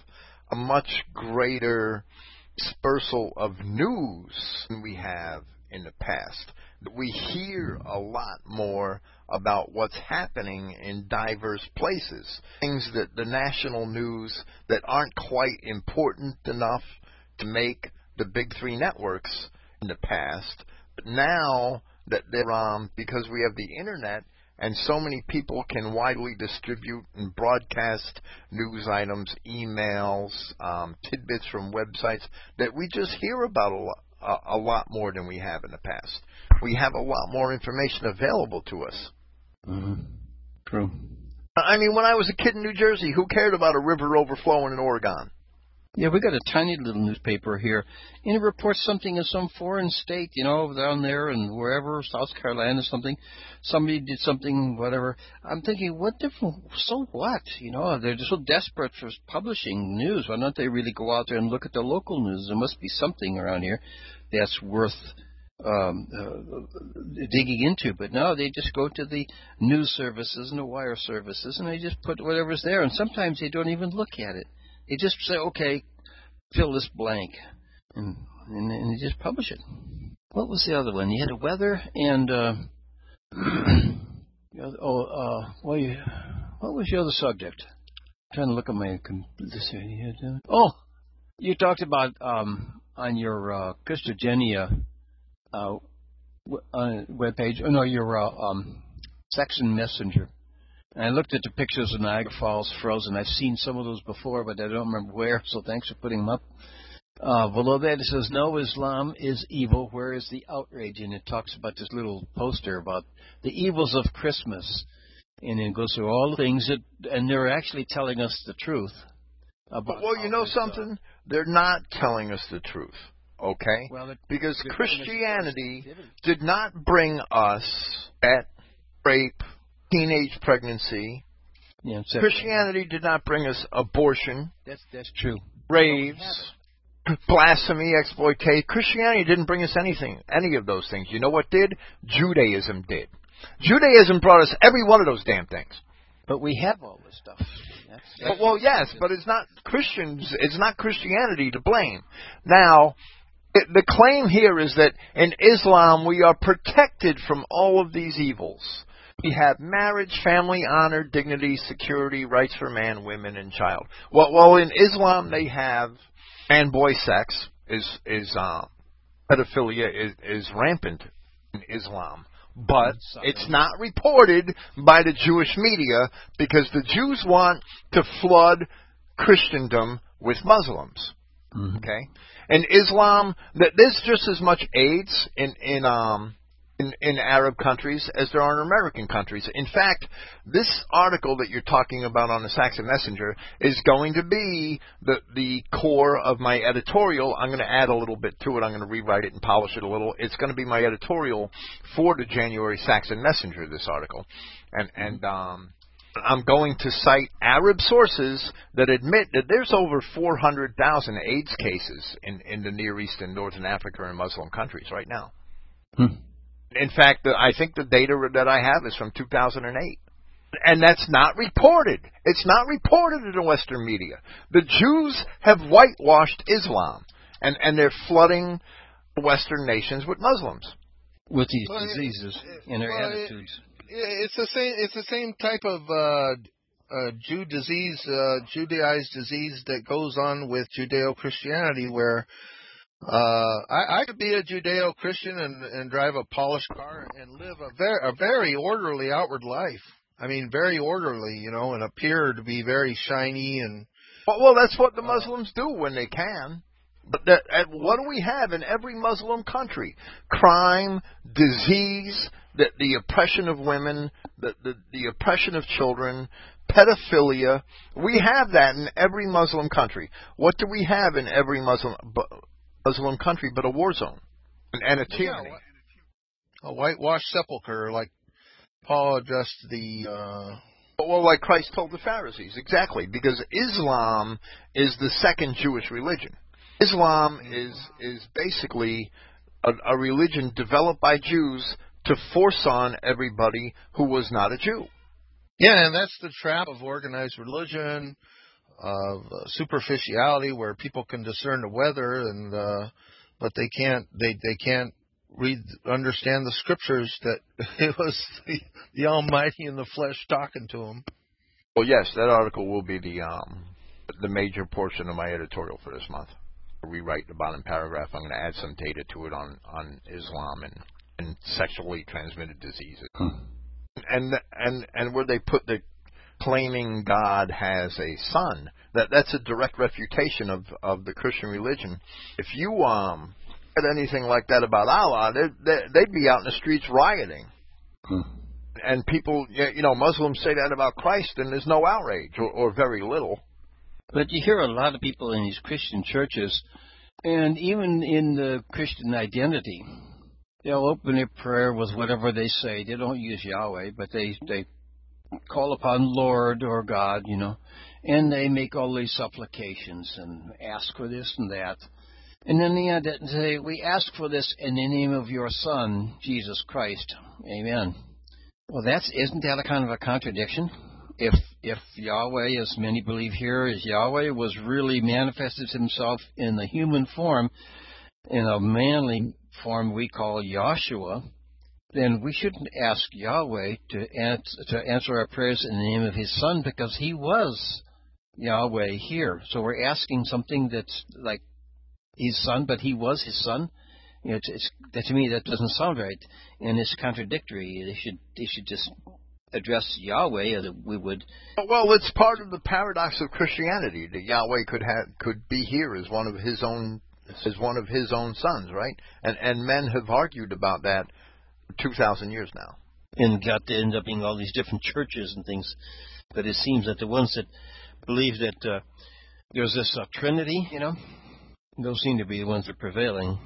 S2: a much greater dispersal of news than we have in the past. We hear a lot more about what's happening in diverse places. Things that the national news that aren't quite important enough to make the big three networks in the past. But now that they're um, because we have the internet and so many people can widely distribute and broadcast news items, emails, um, tidbits from websites that we just hear about a lot, a, a lot more than we have in the past. We have a lot more information available to us.
S1: Mm-hmm. True.
S2: I mean, when I was a kid in New Jersey, who cared about a river overflowing in Oregon?
S1: Yeah, we got a tiny little newspaper here, and it reports something in some foreign state, you know, down there and wherever, South Carolina, something. Somebody did something, whatever. I'm thinking, what different? So what? You know, they're just so desperate for publishing news. Why don't they really go out there and look at the local news? There must be something around here that's worth um, uh, digging into. But no, they just go to the news services and the wire services, and they just put whatever's there. And sometimes they don't even look at it. They just say, okay, fill this blank, and and, and they just publish it. What was the other one? You had the weather and uh, oh, uh, well, you, what was your other subject? I'm trying to look at my this here. Oh, you talked about um, on your uh, Christogenea uh, w- uh, webpage. Oh no, your uh, um, Saxon Messenger. And I looked at the pictures of Niagara Falls frozen. I've seen some of those before, but I don't remember where. So thanks for putting them up. Uh, below that it says, "No, Islam is evil. Where is the outrage?" And it talks about this little poster about the evils of Christmas, and it goes through all the things that, and they're actually telling us the truth. About
S2: Well, you know
S1: uh,
S2: something? They're not telling us the truth. Okay?
S1: well, it,
S2: Because
S1: they're telling us
S2: Christianity did not bring us at rape, teenage pregnancy.
S1: Yeah,
S2: Christianity did not bring us abortion,
S1: That's that's true.
S2: raves, blasphemy, exploitation. Christianity didn't bring us anything, any of those things. You know what did? Judaism did. Judaism brought us every one of those damn things.
S1: But we have all this stuff. That's,
S2: But, well, yes, but it's not Christians. It's not Christianity to blame. Now, it, the claim here is that in Islam we are protected from all of these evils. We have marriage, family, honor, dignity, security, rights for man, women, and child. Well, well, in Islam they have and boy sex is is uh, pedophilia is, is rampant in Islam. But it's not reported by the Jewish media because the Jews want to flood Christendom with Muslims.
S1: Mhm.
S2: Okay, and Islam, that there's just as much AIDS in in um in, in Arab countries as there are in American countries. In fact, this article that you're talking about on the Saxon Messenger is going to be the the core of my editorial. I'm going to add a little bit to it. I'm going to rewrite it and polish it a little. It's going to be my editorial for the January Saxon Messenger. This article, and and um. I'm going to cite Arab sources that admit that there's over 400,000 AIDS cases in, in the Near East and Northern Africa and Muslim countries right now.
S1: Hmm.
S2: In fact, the, I think the data that I have is from 2008. And that's not reported. It's not reported in the Western media. The Jews have whitewashed Islam, and, and they're flooding Western nations with Muslims.
S1: With these
S4: Well, it-
S1: diseases and their
S4: well,
S1: attitudes.
S4: Yeah, it's the same. It's the same type of uh, uh, Jew disease, uh, Judaized disease that goes on with Judeo-Christianity, where uh, I, I could be a Judeo-Christian and, and drive a polished car and live a very a very orderly outward life. I mean, very orderly, you know, and appear to be very shiny and
S2: Well, well that's what the Muslims do when they can. But that, and what do we have in every Muslim country? Crime, disease, the, the oppression of women, the, the, the oppression of children, pedophilia. We have that in every Muslim country. What do we have in every Muslim Muslim country but a war zone and, and a tyranny?
S4: a whitewashed sepulcher, like Paul addressed the. Uh,
S2: Well, like Christ told the Pharisees, exactly, because Islam is the second Jewish religion. Islam is is basically a, a religion developed by Jews to force on everybody who was not a Jew.
S4: Yeah, and that's the trap of organized religion, of uh, superficiality, where people can discern the weather, and uh, but they can't they they can't read understand the scriptures that it was the, the Almighty in the flesh talking to them.
S2: Well, yes, that article will be the um the major portion of my editorial for this month. I'll rewrite the bottom paragraph. I'm going to add some data to it on on Islam and and sexually transmitted diseases. and and and where they put the claiming God has a son. That that's a direct refutation of of the Christian religion. If you um said anything like that about Allah, they they they'd be out in the streets rioting.
S1: Hmm.
S2: And people, you know, Muslims say that about Christ, and there's no outrage or, or very little.
S1: But you hear a lot of people in these Christian churches, and even in the Christian identity, they'll open their prayer with whatever they say. They don't use Yahweh, but they they call upon Lord or God, you know, and they make all these supplications and ask for this and that. And then they end and say, "We ask for this in the name of your Son, Jesus Christ." Amen. Well, that's isn't that a kind of a contradiction? If if Yahweh, as many believe here, is Yahweh was really manifested himself in the human form, in a manly form we call Yahshua, then we shouldn't ask Yahweh to answer, to answer our prayers in the name of His Son because He was Yahweh here. So we're asking something that's like His Son, but He was His Son. You know, it's, it's, that to me that doesn't sound right, and it's contradictory. They should they should just address Yahweh, that we would.
S2: Well, it's part of the paradox of Christianity that Yahweh could have could be here as one of His own as one of His own sons, right? And and men have argued about that for two thousand years now.
S1: and got to end up being all these different churches and things. But it seems that the ones that believe that uh, there's this uh, Trinity, you know, those seem to be the ones that are prevailing.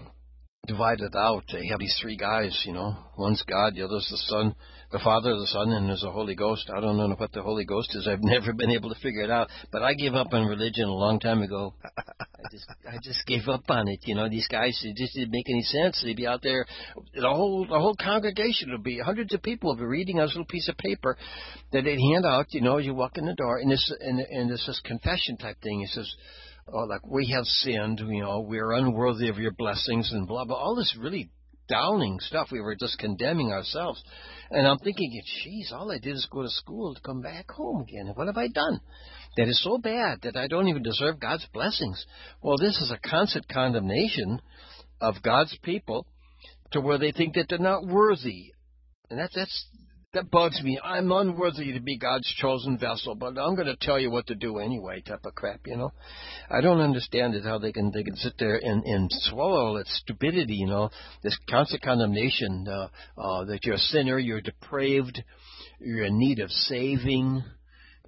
S1: Divided out, they have these three guys, you know. One's God, the other's the Son, the Father, the Son, and there's the Holy Ghost. I don't know what the Holy Ghost is. I've never been able to figure it out. But I gave up on religion a long time ago. I just, I just gave up on it. You know, these guys, it just didn't make any sense. They'd be out there, the whole, the whole congregation would be hundreds of people would be reading this little piece of paper that they'd hand out. You know, as you walk in the door, and this, and, and this is confession type thing. It says, oh, like we have sinned. You know, we are unworthy of your blessings, and blah blah. All this really downing stuff. We were just condemning ourselves. And I'm thinking, geez, all I did is go to school to come back home again. What have I done? That is so bad that I don't even deserve God's blessings. Well, this is a constant condemnation of God's people to where they think that they're not worthy. And that's that's that bugs me. I'm unworthy to be God's chosen vessel, but I'm going to tell you what to do anyway, type of crap, you know. I don't understand it how they can they can sit there and and swallow all that stupidity, you know, this constant condemnation uh, uh, that you're a sinner, you're depraved, you're in need of saving,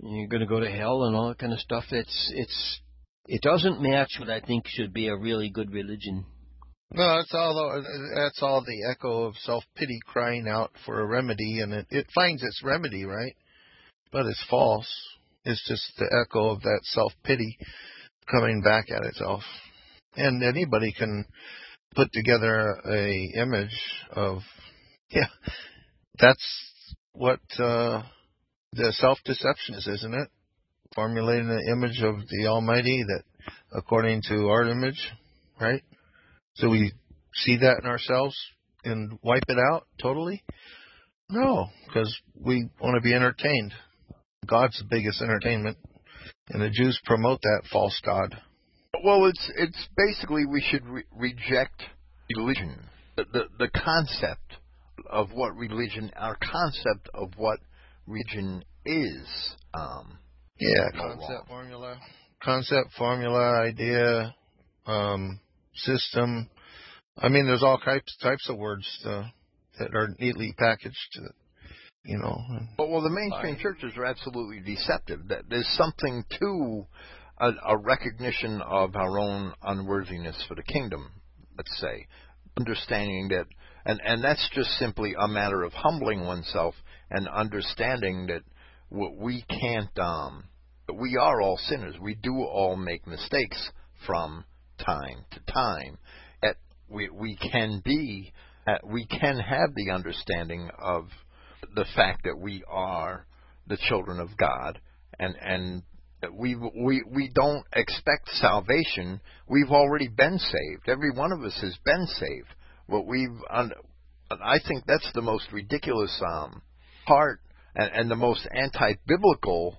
S1: you're going to go to hell and all that kind of stuff. It's it's it doesn't match what I think should be a really good religion.
S4: No, that's all. That's all the echo of self pity crying out for a remedy, and it, it finds its remedy, right? But it's false. It's just the echo of that self pity coming back at itself. And anybody can put together a image of, yeah, that's what uh, the self deception is, isn't it? Formulating an image of the Almighty that according to our image, right? So we see that in ourselves and wipe it out totally? No, because we want to be entertained. God's the biggest entertainment, and the Jews promote that false god.
S2: Well, it's it's basically we should re- reject religion, the, the the concept of what religion, our concept of what religion is. Um,
S4: yeah, concept formula, concept formula, idea, um, system. I mean, there's all types types of words uh, that are neatly packaged. To, you know,
S2: But well, the mainstream churches are absolutely deceptive. That there's something to a, a recognition of our own unworthiness for the kingdom. Let's say, understanding that, and and that's just simply a matter of humbling oneself and understanding that we can't. Um, we are all sinners. We do all make mistakes from time to time. Yet we we can be, we can have the understanding of the fact that we are the children of God and and we we we don't expect salvation. We've already been saved. Every one of us has been saved. What we've I think that's the most ridiculous um, part and, and the most anti-biblical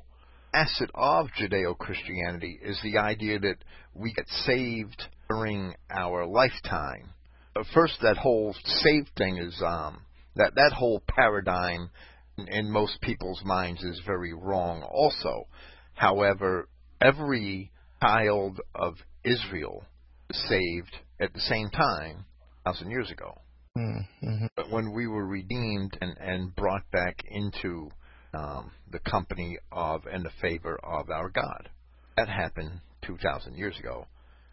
S2: facet of Judeo-Christianity is the idea that we get saved during our lifetime. But first, that whole saved thing is um, that that whole paradigm in, in most people's minds is very wrong. Also, however, every child of Israel was saved at the same time, thousand years ago.
S4: mm-hmm.
S2: But when we were redeemed and, and brought back into um, the company of and the favor of our God, that happened 2,000 years ago.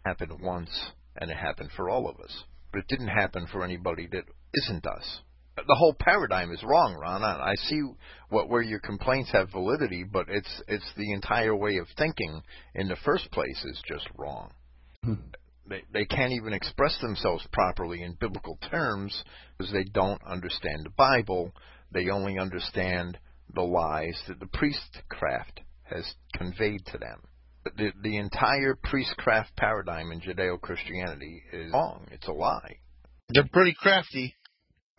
S2: Happened once, and it happened for all of us. But it didn't happen for anybody that isn't us. The whole paradigm is wrong, Ron. I see what where your complaints have validity, but it's it's the entire way of thinking in the first place is just wrong they they can't even express themselves properly in biblical terms because they don't understand the Bible. They only understand the lies that the priestcraft has conveyed to them. The the entire priestcraft paradigm in Judeo-Christianity is wrong. It's a lie.
S4: They're pretty crafty.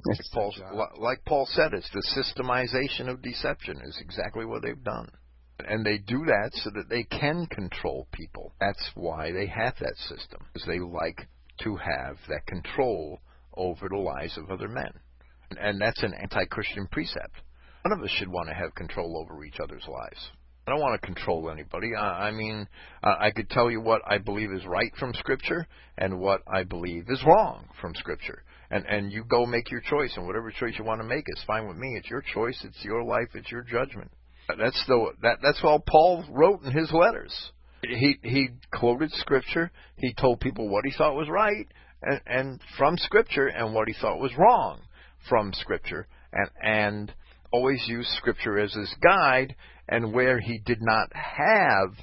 S2: Like Paul, like Paul said, it's the systemization of deception is exactly what they've done. And they do that so that they can control people. That's why they have that system, because they like to have that control over the lives of other men. And, and that's an anti-Christian precept. None of us should want to have control over each other's lives. I don't want to control anybody. I, I mean, uh, I could tell you what I believe is right from Scripture and what I believe is wrong from Scripture. And and you go make your choice, and whatever choice you want to make is fine with me. It's your choice. It's your life. It's your judgment. That's the that that's all Paul wrote in his letters. He he quoted Scripture. He told people what he thought was right and, and from Scripture, and what he thought was wrong from Scripture, and and always used Scripture as his guide. And where he did not have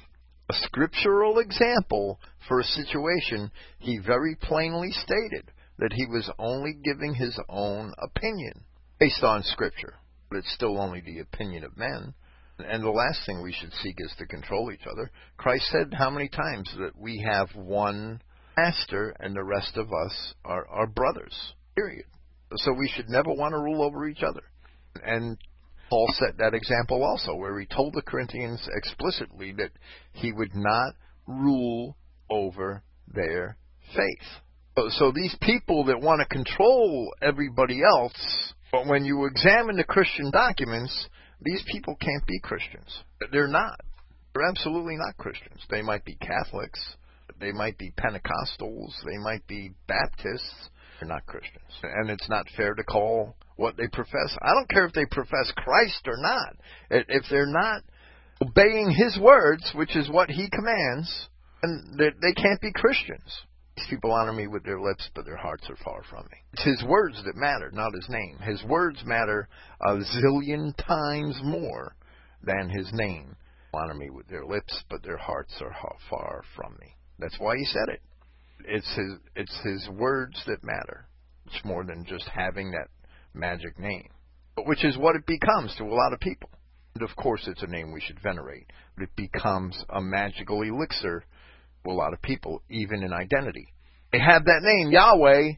S2: a scriptural example for a situation, he very plainly stated that he was only giving his own opinion based on Scripture. But it's still only the opinion of men. And the last thing we should seek is to control each other. Christ said how many times that we have one master and the rest of us are, are brothers. Period. So we should never want to rule over each other. And Paul set that example also, where he told the Corinthians explicitly that he would not rule over their faith. So, so these people that want to control everybody else, but when you examine the Christian documents, these people can't be Christians. They're not. They're absolutely not Christians. They might be Catholics. They might be Pentecostals. They might be Baptists. They're not Christians. And it's not fair to call what they profess. I don't care if they profess Christ or not. If they're not obeying His words, which is what He commands, then they can't be Christians. These people honor me with their lips, but their hearts are far from me. It's His words that matter, not His name. His words matter a zillion times more than His name. Honor me with their lips, but their hearts are far from me. That's why He said it. It's His, it's His words that matter. It's more than just having that magic name, which is what it becomes to a lot of people. And of course, it's a name we should venerate, but it becomes a magical elixir to a lot of people, even in identity. They have that name, Yahweh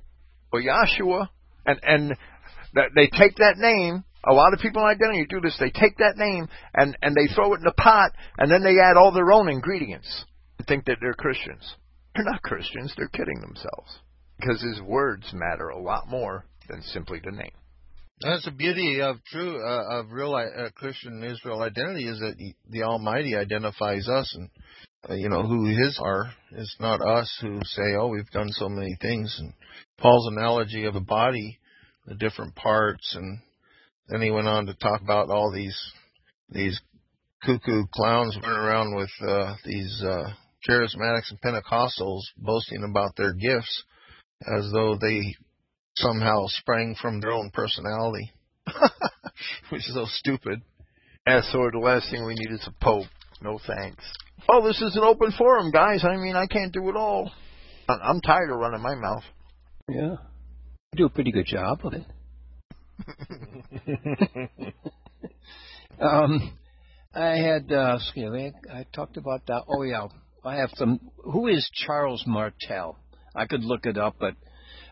S2: or Yahshua, and and they take that name. A lot of people in identity do this. They take that name and and they throw it in a pot, and then they add all their own ingredients and think that they're Christians. They're not Christians. They're kidding themselves because his words matter a lot more than simply the name.
S4: That's the beauty of true uh, of real uh, Christian Israel identity is that the Almighty identifies us, and uh, you know who His are. It's not us who say, "Oh, we've done so many things." And Paul's analogy of a body, the different parts, and then he went on to talk about all these these cuckoo clowns running around with uh, these uh, charismatics and Pentecostals boasting about their gifts as though they somehow sprang from their own personality, which is so stupid.
S2: Yeah, so the last thing we need is a pope. No thanks. Oh, this is an open forum, guys. I mean, I can't do it all. I'm tired of running my mouth.
S1: Yeah. You do a pretty good job of it. um, I had, uh, I talked about that. Oh, yeah. I have some. Who is Charles Martel? I could look it up, but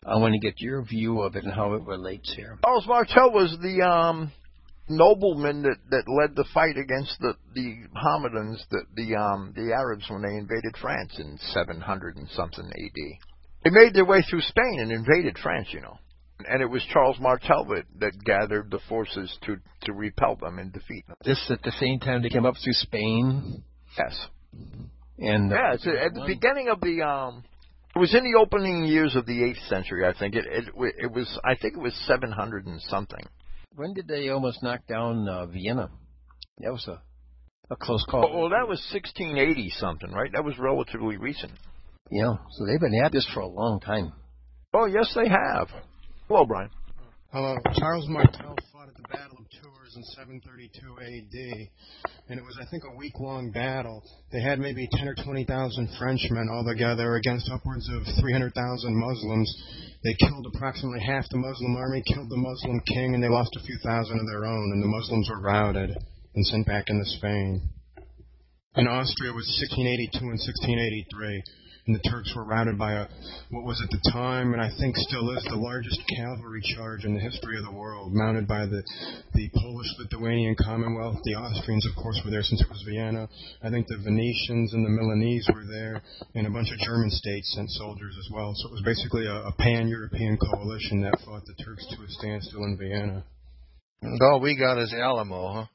S1: I want to get your view of it and how it relates here.
S2: Charles Martel was the um, nobleman that, that led the fight against the the Mohammedans, the the um, the Arabs when they invaded France in 700 and something A.D. They made their way through Spain and invaded France, you know. And it was Charles Martel that, that gathered the forces to, to repel them and defeat them.
S1: This at the same time they came up through Spain?
S2: Yes.
S1: And uh,
S2: yeah, it's at the beginning of the um it was in the opening years of the eighth century, I think. It it it was I think it was seven hundred and something.
S1: When did they almost knock down uh, Vienna? That was a a close call.
S2: Oh, well, that was sixteen eighty something, right? That was relatively recent.
S1: Yeah, so they've been at this for a long time.
S2: Oh yes, they have. Hello, Brian.
S5: Hello. Charles Martel fought at the Battle of Tours in 732 AD, and it was, I think, a week-long battle. They had maybe 10 or 20,000 Frenchmen all together against upwards of 300,000 Muslims. They killed approximately half the Muslim army, killed the Muslim king, and they lost a few thousand of their own, and the Muslims were routed and sent back into Spain. In Austria, was 1682 and 1683 and the Turks were routed by a, what was at the time, and I think still is, the largest cavalry charge in the history of the world, mounted by the, the Polish-Lithuanian Commonwealth. The Austrians, of course, were there since it was Vienna. I think the Venetians and the Milanese were there, and a bunch of German states sent soldiers as well. So it was basically a, a pan-European coalition that fought the Turks to a standstill in Vienna.
S4: And all we got is Alamo,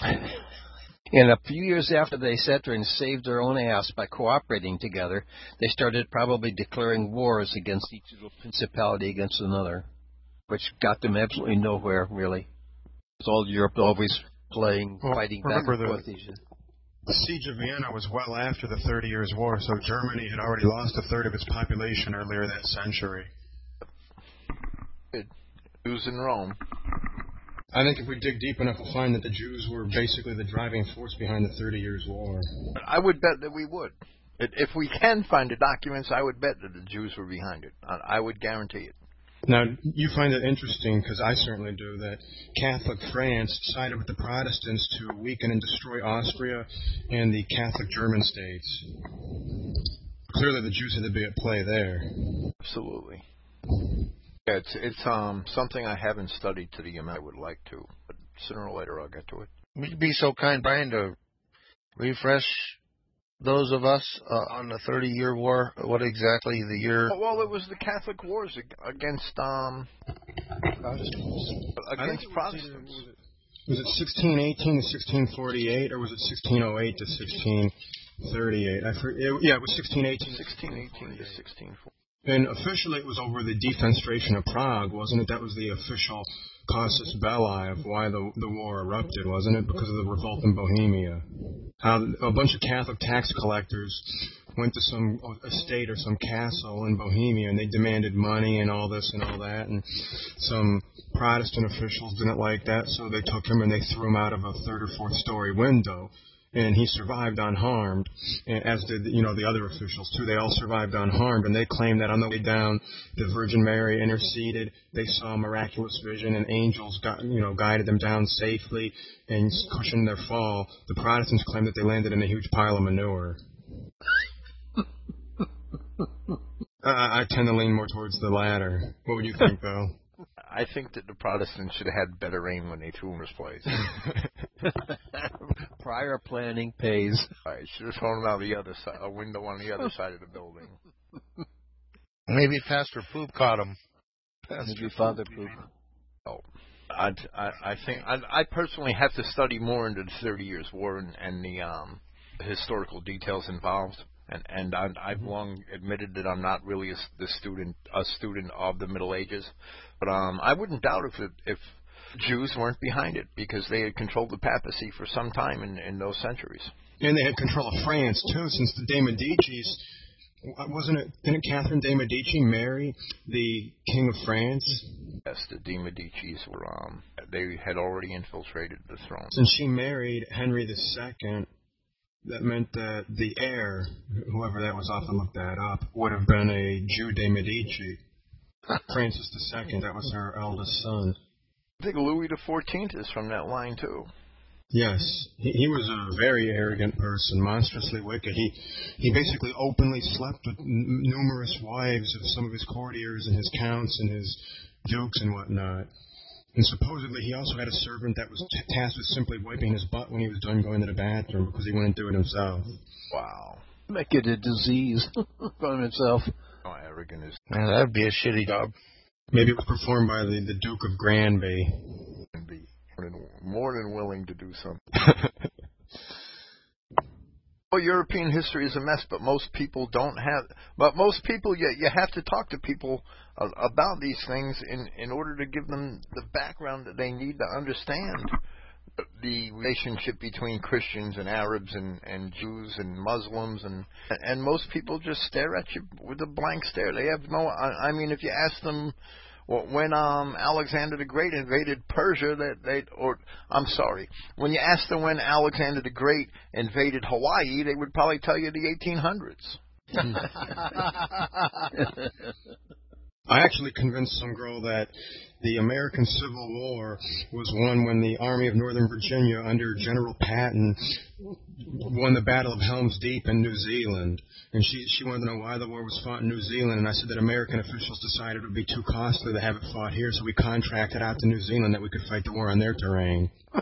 S4: huh?
S1: And a few years after they sat there and saved their own ass by cooperating together, they started probably declaring wars against each little principality against another, which got them absolutely nowhere, really. It's all Europe always playing, well, fighting back and forth.
S5: The siege of Vienna was well after the Thirty Years' War, so Germany had already lost a third of its population earlier that century.
S2: It was in Rome.
S5: I think if we dig deep enough, we'll find that the Jews were basically the driving force behind the Thirty Years' War.
S2: I would bet that we would. If we can find the documents, I would bet that the Jews were behind it. I would guarantee it.
S5: Now, you find it interesting, because I certainly do, that Catholic France sided with the Protestants to weaken and destroy Austria and the Catholic German states. Clearly, the Jews had to be at play there.
S2: Absolutely. Yeah, it's it's um something I haven't studied to the amount I would like to, but sooner or later I'll get to it.
S4: Would you be so kind, Brian, to refresh those of us uh, on the Thirty Year War? What exactly the year?
S2: Oh, well, it was the Catholic Wars against um Against Protestants.
S5: Was it 1618 to 1648, or was it 1608 to 1638? I forget. Yeah, it was 1618.
S2: 1618 to 1648.
S5: And officially, it was over the defenestration of Prague, wasn't it? That was the official casus belli of why the the war erupted, wasn't it? Because of the revolt in Bohemia. How a bunch of Catholic tax collectors went to some uh, estate or some castle in Bohemia and they demanded money and all this and all that, and some Protestant officials didn't like that, so they took him and they threw him out of a third or fourth story window and he survived unharmed, as did you know the other officials too. They all survived unharmed, and they claim that on the way down, the Virgin Mary interceded. They saw a miraculous vision, and angels got, you know guided them down safely and cushioned their fall. The Protestants claim that they landed in a huge pile of manure. I, I tend to lean more towards the latter. What would you think, though?
S2: I think that the Protestants should have had better aim when they threw him his place.
S1: Prior planning pays.
S2: I should have thrown him out the other side, a window on the other side of the building.
S4: Maybe Pastor Poop caught him.
S1: Maybe Father Poop.
S2: Oh, I, I, I think I, I personally have to study more into the Thirty Years' War and, and the um, historical details involved. And and I, I've long admitted that I'm not really a, the student a student of the Middle Ages, but um, I wouldn't doubt if it, if Jews weren't behind it because they had controlled the papacy for some time in, in those centuries.
S5: And they had control of France too, since the De Medicis. Wasn't it? Didn't Catherine de Medici marry the King of France?
S2: Yes, the De Medicis were um they had already infiltrated the throne.
S5: Since she married Henry II, that meant that the heir, whoever that was, I'll have to look that up, would have been a Jew de Medici. Francis II, that was her eldest son.
S2: I think Louis XIV is from that line too.
S5: Yes, he, he was a very arrogant person, monstrously wicked. He he basically openly slept with n- numerous wives of some of his courtiers and his counts and his dukes and whatnot. And supposedly he also had a servant that was t- tasked with simply wiping his butt when he was done going to the bathroom because he wouldn't do it himself.
S2: Wow.
S1: Make it a disease from himself.
S2: How arrogant is
S4: Man, that'd be a shitty job.
S5: Maybe it was performed by the, the Duke of Granby.
S2: and be more than, more than willing to do something. Well, European history is a mess, but most people don't have. But most people, you you have to talk to people uh, about these things in in order to give them the background that they need to understand the relationship between Christians and Arabs and and Jews and Muslims and and most people just stare at you with a blank stare. They have no. I, I mean, if you ask them. Well, when um, Alexander the Great invaded Persia, that they or I'm sorry, when you ask them when Alexander the Great invaded Hawaii, they would probably tell you the 1800s.
S5: I actually convinced some girl that the American Civil War was won when the Army of Northern Virginia, under General Patton, won the Battle of Helm's Deep in New Zealand. And she she wanted to know why the war was fought in New Zealand. And I said that American officials decided it would be too costly to have it fought here, so we contracted out to New Zealand that we could fight the war on their terrain.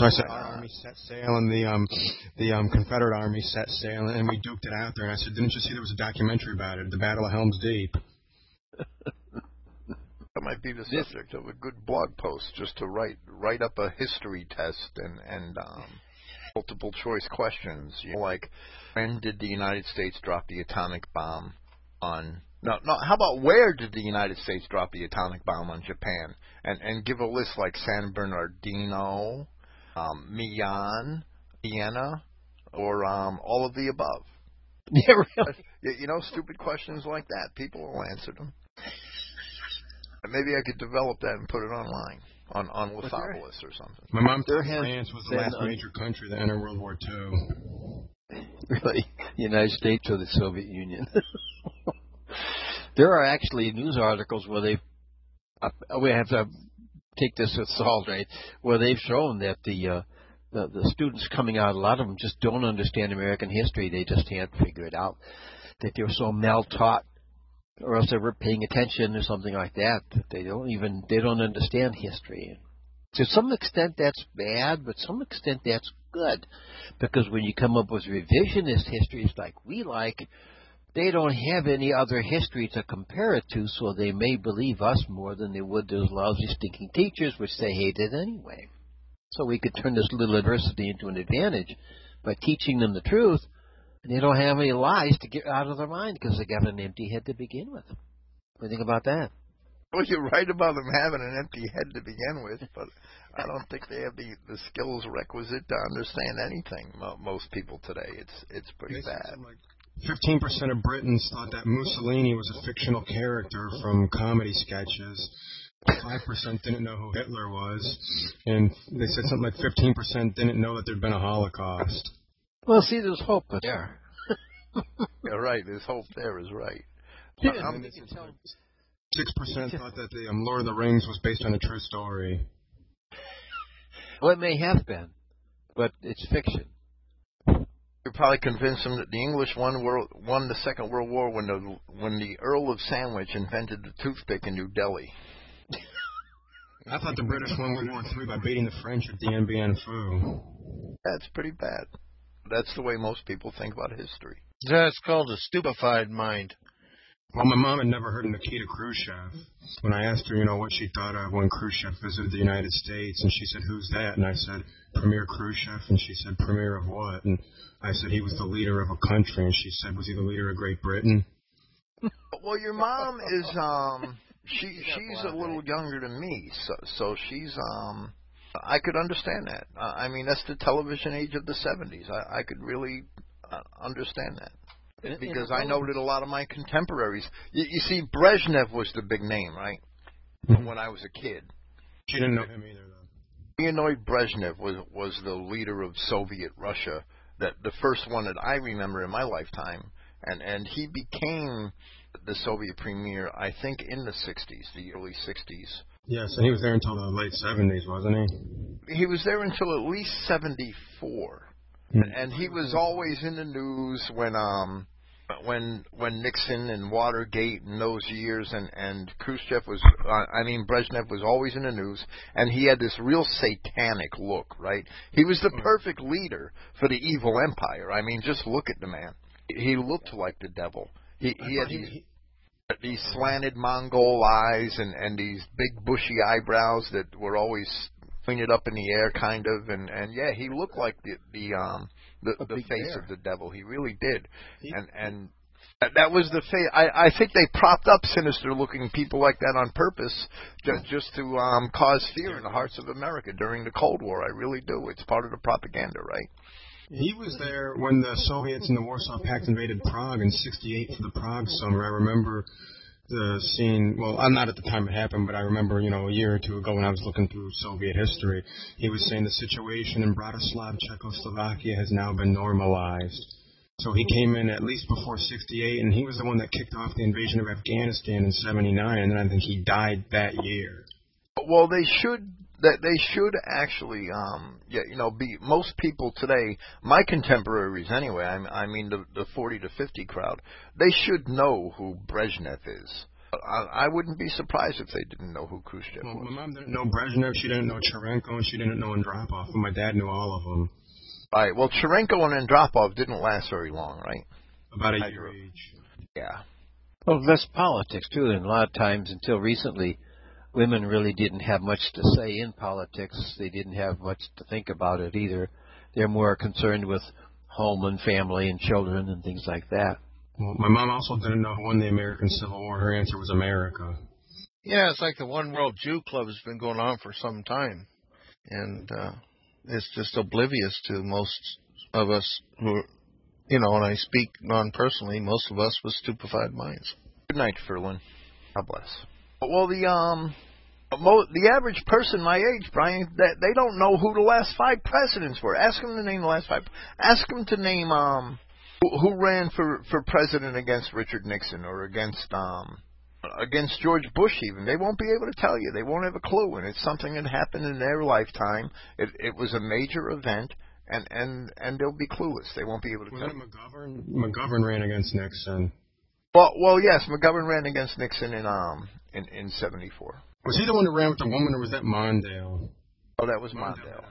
S5: So I said, our army set sail, and the um, the um, Confederate army set sail, and we duked it out there. And I said, didn't you see there was a documentary about it, the Battle of Helm's Deep?
S2: That might be the subject of a good blog post, just to write write up a history test and and um, multiple choice questions, you know, like when did the United States drop the atomic bomb on? No, no. How about where did the United States drop the atomic bomb on Japan? And and give a list like San Bernardino, um, Milan, Vienna, or um, all of the above.
S1: Yeah, really.
S2: You, you know, stupid questions like that. People will answer them. And Maybe I could develop that and put it online on on Lithopolis or something.
S5: My mom
S1: There has
S5: France was the last
S1: un-
S5: major country to enter World War II.
S1: really the United States or the Soviet Union. there are actually news articles where they uh, we have to take this with salt, right? Where they've shown that the uh, the, the students coming out, a lot of them just don't understand American history. They just can't figure it out. That they're so mal-taught, or else they were paying attention or something like that. They don't even they don't understand history. To some extent, that's bad, but some extent that's good, because when you come up with revisionist histories like we like, they don't have any other history to compare it to, so they may believe us more than they would those lousy, stinking teachers, which they hated anyway. So we could turn this little adversity into an advantage by teaching them the truth, and they don't have any lies to get out of their mind because they got an empty head to begin with. What do you think about that?
S2: Well, you're right about them having an empty head to begin with, but I don't think they have the the skills requisite to understand anything. Most people today, it's it's pretty
S5: They
S2: bad.
S5: something like 15% of Britons thought that Mussolini was a fictional character from comedy sketches. Five percent didn't know who Hitler was, and they said something like fifteen percent didn't know that there'd been a Holocaust.
S1: Well, see, there's hope there.
S2: Yeah, right. There's hope there is right.
S1: Yeah, and we can tell-
S5: Six percent thought that the um, Lord of the Rings was based on a true story.
S1: well, it may have been, but it's fiction.
S2: You probably convinced them that the English won world won the Second World War when the when the Earl of Sandwich invented the toothpick in New Delhi.
S5: I thought the British won World War Three by beating the French at Dien Bien Phu.
S2: That's pretty bad. That's the way most people think about history.
S4: That's called a stupefied mind.
S5: Well, my mom had never heard of Nikita Khrushchev. When I asked her, you know, what she thought of when Khrushchev visited the United States, and she said, "Who's that?" And I said, "Premier Khrushchev." And she said, "Premier of what?" And I said, "He was the leader of a country." And she said, "Was he the leader of Great Britain?"
S2: Well, your mom is um she she's a little younger than me, so so she's um I could understand that. I mean, that's the television age of the 70s. I I could really uh, understand that.
S1: In- in
S2: because I know that a lot of my contemporaries. You, you see, Brezhnev was the big name, right? When I was a kid,
S5: She didn't know him either, though.
S2: Leonid Brezhnev was was the leader of Soviet Russia. That the first one that I remember in my lifetime, and and he became the Soviet premier, I think, in the 60s, the early 60s.
S5: Yes, and he was there until the late '70s, wasn't he?
S2: He was there until at least 74. and he was always in the news when um when when Nixon and Watergate and those years and and Khrushchev was uh, I mean Brezhnev was always in the news and he had this real satanic look right? He was the perfect leader for the evil empire. I mean just look at the man. He looked like the devil. He he had these these slanted Mongol eyes and and these big bushy eyebrows that were always pointed up in the air kind of and and yeah he looked like the the um the,
S1: A
S2: the face
S1: bear.
S2: of the devil. He really did.
S5: He-
S2: and and that, that was the face I I think they propped up sinister looking people like that on purpose just just to um cause fear in the hearts of America during the Cold War. I really do. It's part of the propaganda right
S5: He was there when the Soviets and the Warsaw Pact invaded Prague in '68 for the Prague Summer. I remember the scene. Well, I'm not at the time it happened, but I remember, you know, a year or two ago when I was looking through Soviet history, he was saying the situation in Bratislav, Czechoslovakia, has now been normalized. So he came in at least before '68, and he was the one that kicked off the invasion of Afghanistan in '79, and then I think he died that year.
S2: Well, they should that they should actually um yeah you know be most people today my contemporaries anyway I, I mean the the 40 to 50 crowd they should know who Brezhnev is I, I wouldn't be surprised if they didn't know who Khrushchev
S5: Well, my mom didn't know Brezhnev, she didn't know Chernenko, and she didn't know Andropov, but my dad knew all of them.
S2: All right. well Chernenko and Andropov didn't last very long right
S5: About a
S2: I
S5: year
S2: grew-
S5: each.
S2: yeah
S1: Well, that's politics too, and a lot of times until recently, women really didn't have much to say in politics. They didn't have much to think about it either. They're more concerned with home and family and children and things like that.
S5: Well, my mom also didn't know who won the American Civil War. Her answer was America.
S4: Yeah, it's like the One World Jew Club has been going on for some time, and uh, it's just oblivious to most of us who, are, you know, and I speak non-personally, most of us with stupefied minds.
S2: good night Ferlin God bless well the um mo- the average person my age, Brian, that they don't know who the last five presidents were. Ask them to name the last five. Ask them to name um who, who ran for for president against Richard Nixon or against um against George Bush. Even they won't be able to tell you. They won't have a clue, and it's something that happened in their lifetime. It it was a major event. And and and they'll be clueless. They won't be able to tell.
S5: Wasn't it McGovern? McGovern ran against Nixon.
S2: Well, well, yes, McGovern ran against Nixon in um in in '74.
S5: Was he the one who ran with the woman, or was that Mondale?
S2: Oh, that was Mondale.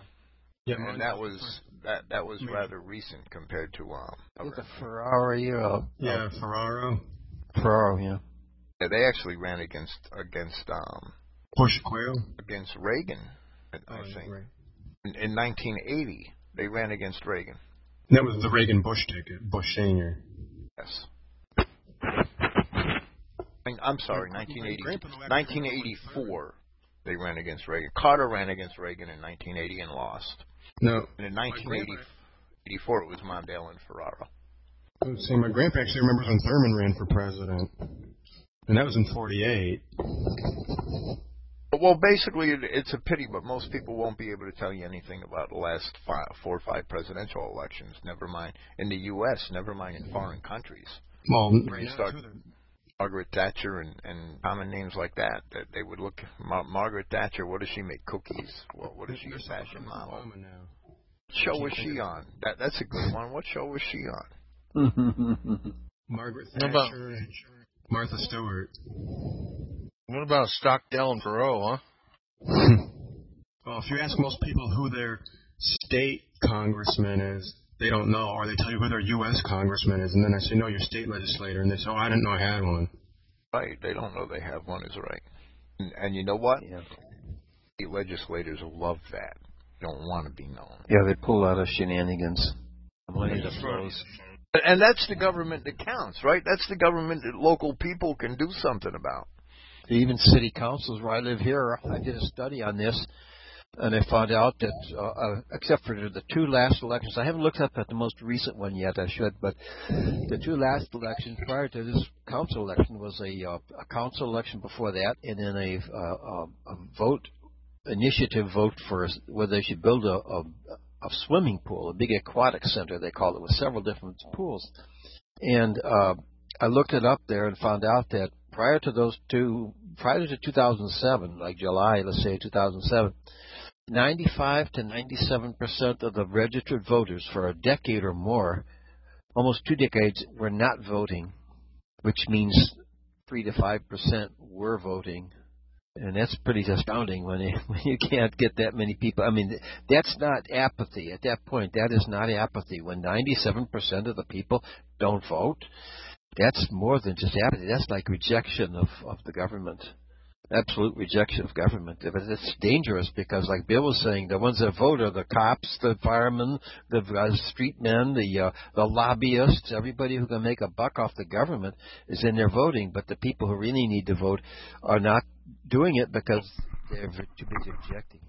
S5: Yeah,
S2: and that was that that was rather recent compared to um.
S1: With the Ferrari, uh,
S5: Yeah, Ferraro.
S1: Ferraro, yeah.
S2: Yeah, they actually ran against against um
S5: Bush Quayle.
S2: against Reagan, I, I
S5: Oh,
S2: think.
S5: right.
S2: In, in 1980, they ran against Reagan.
S5: That was the Reagan Bush ticket. Bush Senior.
S2: Yes. I- I'm sorry, 1980, 1984. They ran against Reagan. Carter ran against Reagan in 1980 and lost.
S5: No,
S2: And in 1984, it was Mondale and Ferraro.
S5: I would say my grandpa actually remembers when Thurmond ran for president, and that was in '48.
S2: Well, basically, it, it's a pity, but most people won't be able to tell you anything about the last five, four or five presidential elections. Never mind in the U.S. Never mind in foreign countries.
S5: Well, right
S2: you
S5: now,
S2: start
S5: too, they're-
S2: Margaret Thatcher and, and common names like that, that they would look. Mar- Margaret Thatcher, what does she make? Cookies. Well, what is she? A
S5: still
S2: fashion model.
S5: Obama now.
S2: What show was she on? That that's a good one. What show was she on?
S5: Margaret
S4: What about-
S5: Thatcher and Martha Stewart.
S4: What about Stockdale and Perot, huh?
S5: Well, if you ask most people who their state congressman is, they don't know, or they tell you who their U.S. congressman is, and then I say, no, your state legislator, and they say, oh, I didn't know I had one.
S2: Right. They don't know they have one. Is right. And, and you know what?
S1: yeah.
S2: State legislators love that. They don't want to be known.
S1: yeah, they pull out of shenanigans. The money that flows.
S2: And that's the government that counts, right? That's the government that local people can do something about.
S1: Even city councils where I live here, I did a study on this, and I found out that, uh, uh, except for the two last elections, I haven't looked up at the most recent one yet. I should, but the two last elections prior to this council election was a, uh, a council election before that, and then a, uh, a, a vote initiative vote for whether they should build a, a, a swimming pool, a big aquatic center they call it, with several different pools. And uh, I looked it up there and found out that prior to those two, prior to 2007, like July, let's say 2007, 95 to 97 percent of the registered voters for a decade or more, almost two decades, were not voting, which means three to five percent were voting. And that's pretty astounding when you, when you can't get that many people. I mean, that's not apathy. At that point, that is not apathy. When 97% of the people don't vote, that's more than just apathy. That's like rejection of, of the government. Absolute rejection of government. But it's dangerous because, like Bill was saying, the ones that vote are the cops, the firemen, the uh, street men, the uh, the lobbyists. Everybody who can make a buck off the government is in there voting. But the people who really need to vote are not doing it because they're too busy objecting.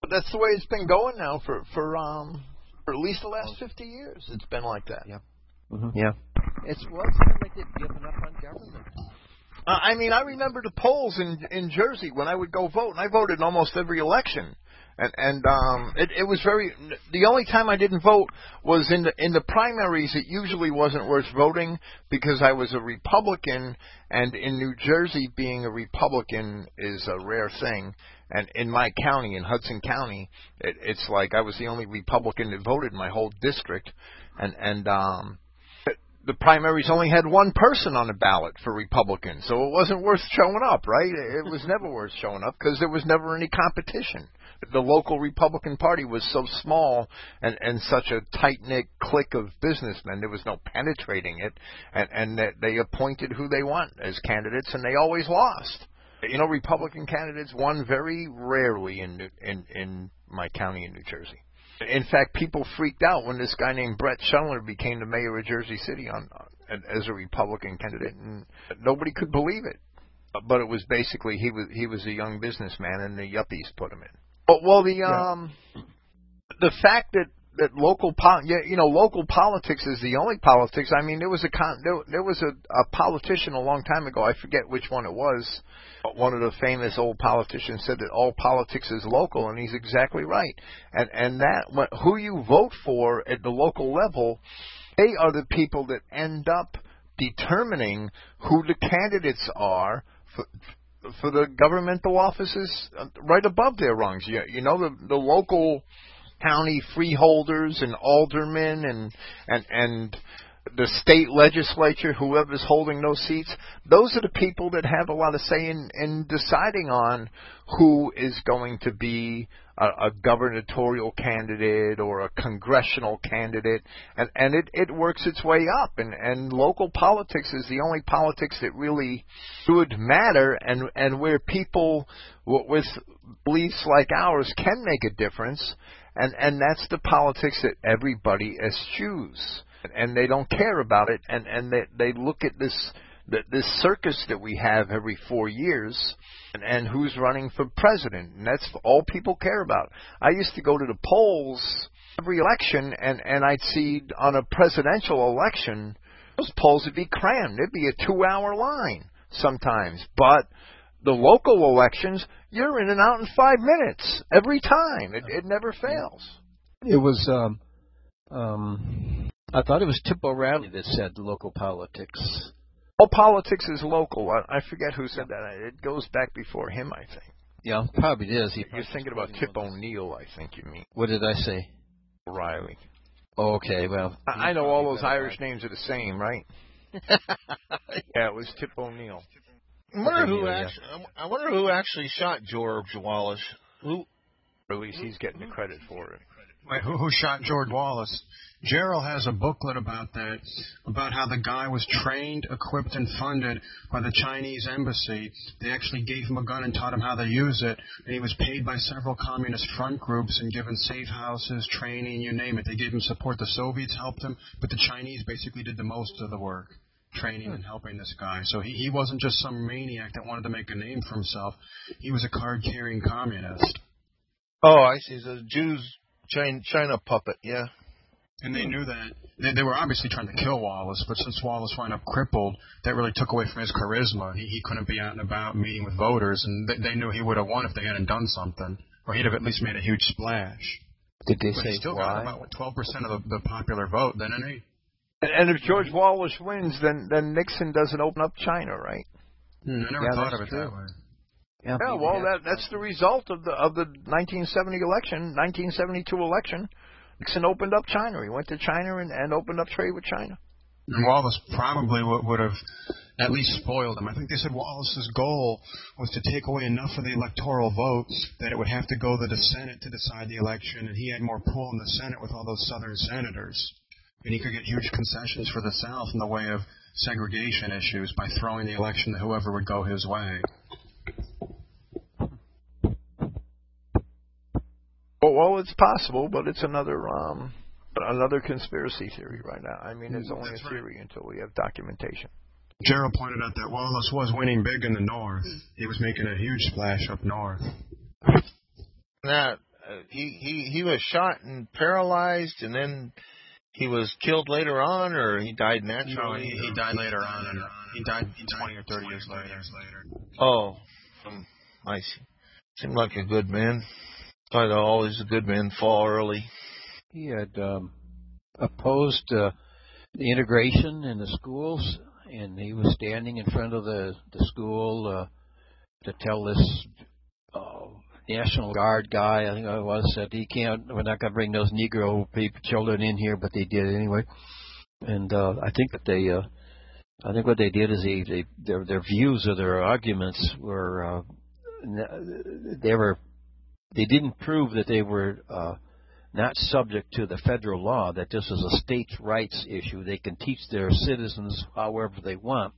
S2: But that's the way it's been going now for for um for at least the last 50 years. It's been like that.
S1: Yeah. Mm-hmm. Yeah. It's well, it's kind of like they've given up on government.
S2: Uh, I mean, I remember the polls in in Jersey when I would go vote, and I voted in almost every election. And and um, it it was very. The only time I didn't vote was in the in the primaries. It usually wasn't worth voting because I was a Republican, and in New Jersey, being a Republican is a rare thing. And in my county, in Hudson County, it, it's like I was the only Republican that voted in my whole district, and and um, the primaries only had one person on the ballot for Republicans, so it wasn't worth showing up, right? It was never worth showing up because there was never any competition. The local Republican Party was so small and and such a tight knit clique of businessmen. There was no penetrating it, and and they appointed who they want as candidates, and they always lost. You know, Republican candidates won very rarely in in in my county in New Jersey. In fact, people freaked out when this guy named Bret Schundler became the mayor of Jersey City on, on as a Republican candidate, and nobody could believe it. But it was basically he was he was a young businessman, and the yuppies put him in. But well, the um, the fact that that local po- you know local politics is the only politics. I mean, there was a con- there, there was a, a politician a long time ago. I forget which one it was. One of the famous old politicians said that all politics is local, and he's exactly right. And and that who you vote for at the local level, they are the people that end up determining who the candidates are for for the governmental offices uh, right above their rungs. You, you know the the local county freeholders and aldermen and and and the state legislature, whoever's holding those seats, those are the people that have a lot of say in, in deciding on who is going to be a, a gubernatorial candidate or a congressional candidate, and and it it works its way up, and and local politics is the only politics that really should matter, and and where people with beliefs like ours can make a difference, and and that's the politics that everybody eschews. And they don't care about it. And and they they look at this this circus that we have every 4 years and and who's running for president. And that's all people care about. I used to go to the polls every election and and i'd see on a presidential election those polls would be crammed. There'd be a 2 hour line sometimes. But The local elections, you're in and out in five minutes every time. It, it never fails.
S1: It was, um, um, I thought it was Tip O'Reilly that said local politics.
S2: All politics is local. I, I forget who said that. It goes back before him, I think.
S1: Yeah, probably is. He
S2: You're thinking about Tip O'Neill, I think you mean.
S1: What did I say?
S2: O'Reilly.
S1: Oh, okay, well,
S2: I, I know all those Irish names are the same, right? yeah, it was Tip O'Neill.
S4: I wonder who
S1: Yeah, yeah.
S4: actually. I wonder who actually shot George Wallace. Who?
S2: Or at least he's getting the credit for it.
S5: Wait, who, who shot George Wallace? Gerald has a booklet about that, about how the guy was trained, equipped, and funded by the Chinese embassy. They actually gave him a gun and taught him how to use it, and he was paid by several communist front groups and given safe houses, training, you name it. They gave him support. The Soviets helped him, but the Chinese basically did the most of the work, training hmm. and helping this guy. So he, he wasn't just some maniac that wanted to make a name for himself. He was a card-carrying communist.
S4: Oh, I see. The Jews China, China puppet. Yeah.
S5: And they hmm. knew that. They, they were obviously trying to kill Wallace, but since Wallace wound up crippled, that really took away from his charisma. He, he couldn't be out and about meeting with voters, and they, they knew he would have won if they hadn't done something. Or he'd have at least made a huge splash.
S1: did they
S5: But
S1: say
S5: he still
S1: why?
S5: got about what, 12% of the, the popular vote, didn't he?
S2: And, and if George Wallace wins, then then Nixon doesn't open up China, right?
S5: I never
S1: Yeah,
S5: thought of it
S1: true.
S5: that way.
S1: Yeah,
S2: Yeah, well, that that's the result of the of the 1970 election, 1972 election. Nixon opened up China. He went to China and, and opened up trade with China.
S5: And Wallace probably would, would have at least spoiled him. I think they said Wallace's goal was to take away enough of the electoral votes that it would have to go to the Senate to decide the election, and he had more pull in the Senate with all those Southern senators. And he could get huge concessions for the South in the way of segregation issues by throwing the election to whoever would go his way.
S2: Well, well, it's possible, but it's another um another conspiracy theory right now. I mean, it's only a
S5: That's right.
S2: theory until we have documentation.
S5: Gerald pointed out that Wallace was winning big in the North. He was making a huge splash up north.
S4: That uh, he he he was shot and paralyzed, and then he was killed later on, or he died
S5: No, he, he died later on, and he died 20 or 30 years later.
S4: Oh, um, I see. Seemed like a good man. Thought always a good man fall early.
S1: he had um, opposed uh, the integration in the schools, and he was standing in front of the the school uh, to tell this National Guard guy, I think it was, that he can't. We're not going to bring those Negro people, children in here, but they did anyway. And uh, I think that they, uh, I think what they did is they, they their their views or their arguments were uh, they were they didn't prove that they were. Uh, not subject to the federal law, that this is a states' rights issue. They can teach their citizens however they want.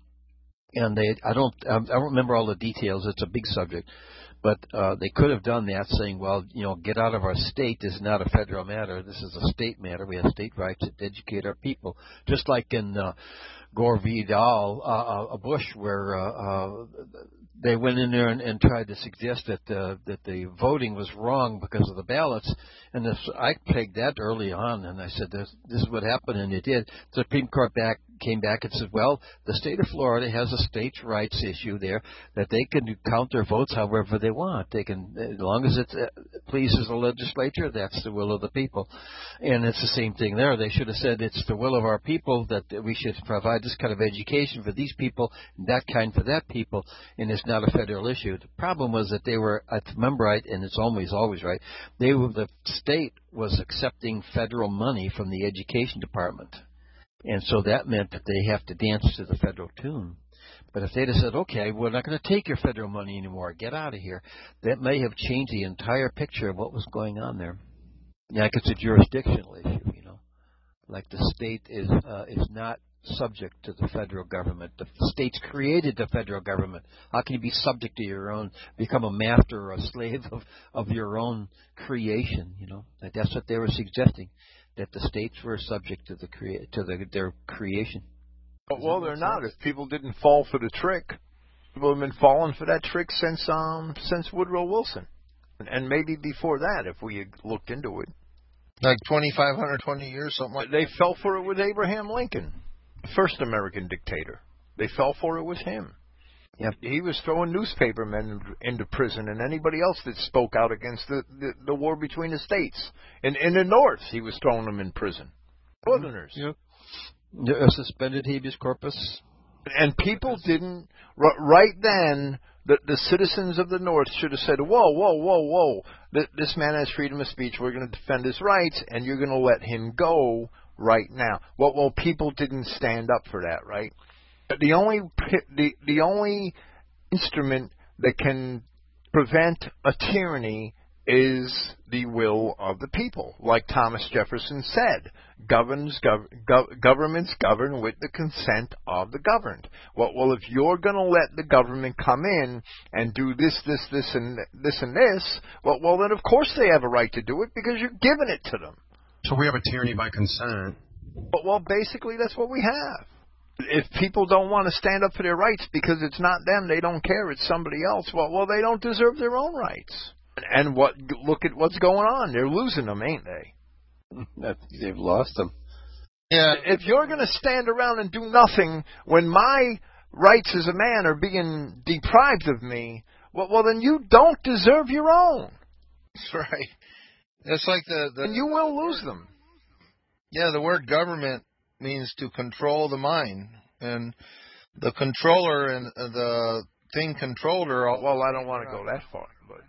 S1: And they, I don't, I don't remember all the details. It's a big subject, but uh, they could have done that, saying, "Well, you know, get out of our state. This is not a federal matter. This is a state matter. We have state rights to educate our people." Just like in uh, Gore Vidal, uh, uh, Bush, where uh, uh, they went in there and, and tried to suggest that uh, that the voting was wrong because of the ballots, and this, I pegged that early on, and I said this, this is what happened, and it did. Supreme Court back came back and said, well, the state of Florida has a states' rights issue there that they can count their votes however they want. They can, as long as it uh, pleases the legislature, that's the will of the people, and it's the same thing there. They should have said it's the will of our people that we should provide this kind of education for these people, and that kind for that people, and it's not a federal issue. The problem was that they were, if I remember right, and it's always always right, they were the state was accepting federal money from the education department. And so that meant that they have to dance to the federal tune. But if they'd have said, okay, we're not going to take your federal money anymore, get out of here, that may have changed the entire picture of what was going on there. Like it's a jurisdictional issue, you know. Like the state is uh, is not subject to the federal government. The states created the federal government. How can you be subject to your own, become a master or a slave of, of your own creation? You know, that's what they were suggesting, that the states were subject to the crea- to the, their creation.
S2: But, well, they're not. If people didn't fall for the trick, people have been falling for that trick since um since Woodrow Wilson, and, and maybe before that, if we had looked into it.
S4: Like 2,500, 20 years, something like that.
S2: They fell for it with Abraham Lincoln, first American dictator. They fell for it with him.
S1: Yep.
S2: He was throwing newspapermen into prison and anybody else that spoke out against the, the, the war between the states. In, in the North, he was throwing them in prison. Mm-hmm. Northerners.
S1: Yep. A suspended habeas corpus.
S2: And people didn't, r- right then, the, the citizens of the North should have said, whoa, whoa, whoa, whoa, Th- this man has freedom of speech, we're going to defend his rights, and you're going to let him go right now. Well, well, people didn't stand up for that, right? The only, the, the only instrument that can prevent a tyranny is the will of the people. Like Thomas Jefferson said, governs, gov- gov- governments govern with the consent of the governed. Well, well, if you're going to let the government come in and do this, this, this, and this and this, well, well, then of course they have a right to do it because you're giving it to them.
S5: So we have a tyranny by consent.
S2: But, well, basically that's what we have. If people don't want to stand up for their rights because it's not them, they don't care, it's somebody else. Well, well, they don't deserve their own rights. And what? Look at what's going on. They're losing them, ain't they?
S1: They've lost them.
S4: Yeah,
S2: If you're going to stand around and do nothing when my rights as a man are being deprived of me, well, well then you don't deserve your own,
S4: that's right. It's like the, the
S2: and you will lose them.
S4: Yeah, the word government means to control the mind, and the controller and uh, the thing controller. all-
S2: Well, I don't want to go that far, but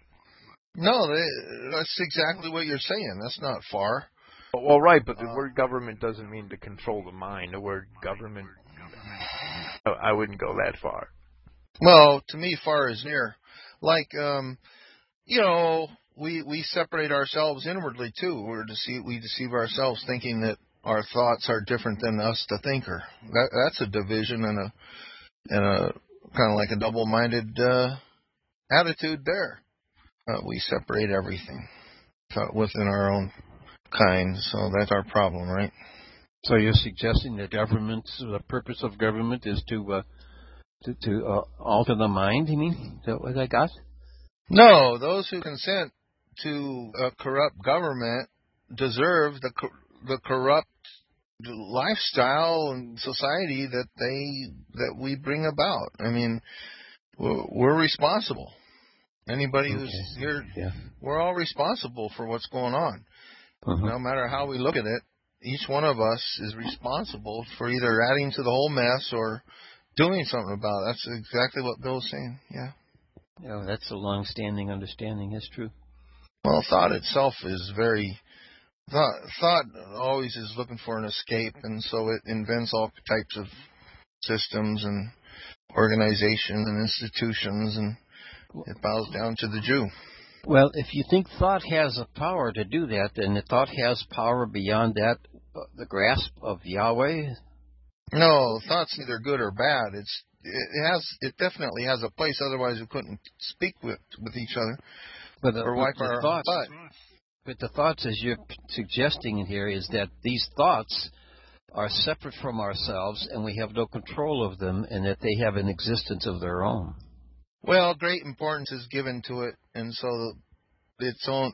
S4: No, they, that's exactly what you're saying. That's not far.
S2: well, right. But the word government doesn't mean to control the mind. The word government, I- I wouldn't go that far.
S4: Well, to me, far is near. Like, um, you know, we we separate ourselves inwardly too. We're deceive, we deceive ourselves thinking that our thoughts are different than us, the thinker. That that's a division and a and a kind of like a double-minded uh, attitude there. Uh, we separate everything uh, within our own kind, so that's our problem, right?
S1: So you're suggesting that government, the purpose of government is to uh, to, to uh, alter the mind. You mean? Is that what I got?
S4: No, those who consent to a corrupt government deserve the the corrupt lifestyle and society that they that we bring about. I mean, we're, we're responsible. Anybody who's here,
S1: Yeah.
S4: we're all responsible for what's going on.
S1: Uh-huh.
S4: No matter how we look at it, each one of us is responsible for either adding to the whole mess or doing something about it. That's exactly what Bill's saying. Yeah.
S1: Yeah, that's a long-standing understanding. That's true.
S4: Well, thought itself is very thought. Thought always is looking for an escape, and so it invents all types of systems and organizations and institutions, and it bows down to the Jew.
S1: Well, if you think thought has a power to do that, then the thought has power beyond that, uh, the grasp of Yahweh.
S4: No, thought's neither good or bad. It's it has it definitely has a place. Otherwise, we couldn't speak with with each other
S1: But the,
S4: or wipe our
S1: thoughts,
S4: butt.
S1: But the thoughts, as you're suggesting in here, is that these thoughts are separate from ourselves, and we have no control of them, and that they have an existence of their own.
S4: Well, great importance is given to it, and so its own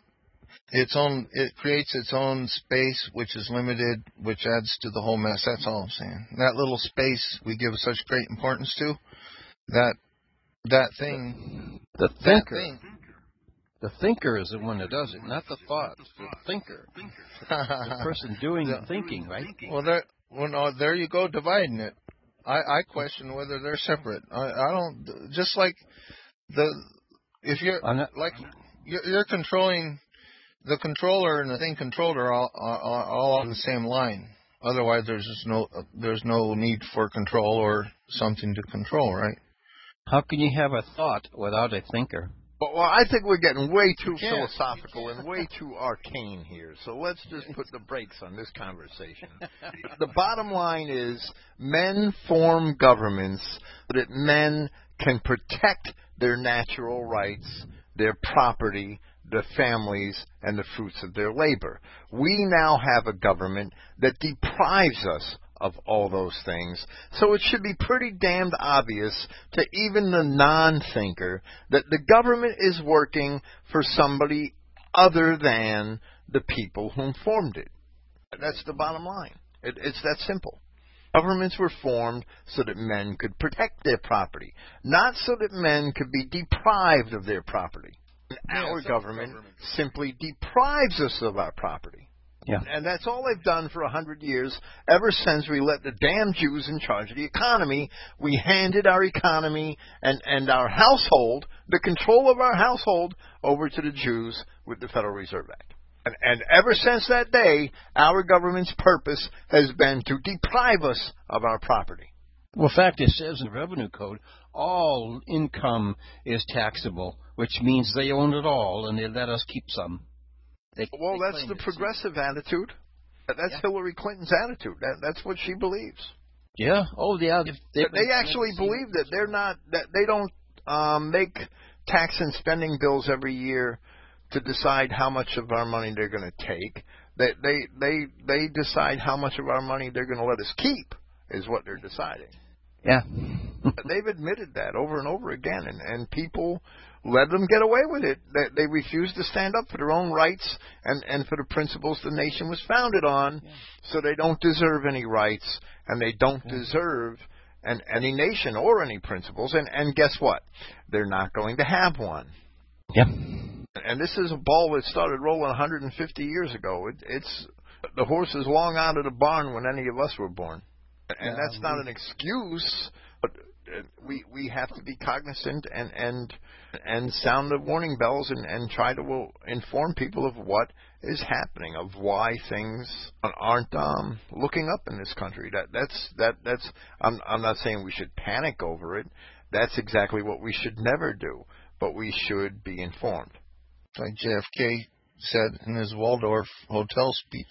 S4: its own it creates its own space, which is limited, which adds to the whole mess. That's all I'm saying. That little space we give such great importance to, that that thing,
S1: The
S4: that
S1: thinker,
S4: thing.
S1: The thinker is the one that does it, not the thought. The thinker, the person doing the thinking, right?
S4: well, there, well, no, there you go, dividing it. I, I question whether they're separate. I, I don't. Just like the, if you're
S1: not,
S4: like you're, you're controlling the controller and the thing controller all, all, all on the same line. Otherwise, there's just no there's no need for control or something to control, right?
S1: how can you have a thought without a thinker?
S2: Well, well, I think we're getting way too philosophical and way too arcane here. So let's just put the brakes on this conversation. the bottom line is men form governments so that men can protect their natural rights, their property, their families, and the fruits of their labor. We now have a government that deprives us of all those things. So it should be pretty damned obvious to even the non thinker that the government is working for somebody other than the people who formed it. That's the bottom line. It, it's that simple. Governments were formed so that men could protect their property, not so that men could be deprived of their property. And our government simply deprives us of our property.
S1: Yeah.
S2: And that's all they've done for a hundred years. Ever since we let the damn Jews in charge of the economy, we handed our economy and, and our household, the control of our household, over to the Jews with the Federal Reserve Act. And, and ever since that day, our government's purpose has been to deprive us of our property.
S1: Well, in fact, it says in the Revenue Code, all income is taxable, which means they own it all and they let us keep some. They,
S2: Well,
S1: they
S2: that's the progressive attitude. That's
S1: Yeah.
S2: Hillary Clinton's attitude. That, that's what she believes.
S1: Yeah. Oh, yeah. They,
S2: They actually believe that they're not that they don't um, make tax and spending bills every year to decide how much of our money they're going to take. They they they they decide how much of our money they're going to let us keep is what they're deciding.
S1: Yeah.
S2: They've admitted that over and over again, and and people let them get away with it. They, they refuse to stand up for their own rights and and for the principles the nation was founded on. So they don't deserve any rights, and they don't deserve an, any nation or any principles. And and guess what? They're not going to have one.
S1: yeah.
S2: And this is a ball that started rolling 150 years ago. It, it's the horse is long out of the barn when any of us were born, and
S1: Yeah,
S2: that's not an excuse. Uh, we we have to be cognizant and and and sound the warning bells and and try to uh, inform people of what is happening, of why things aren't um looking up in this country. That that's that that's I'm I'm not saying we should panic over it. That's exactly what we should never do. But we should be informed.
S4: Like JFK said in his Waldorf hotel speech.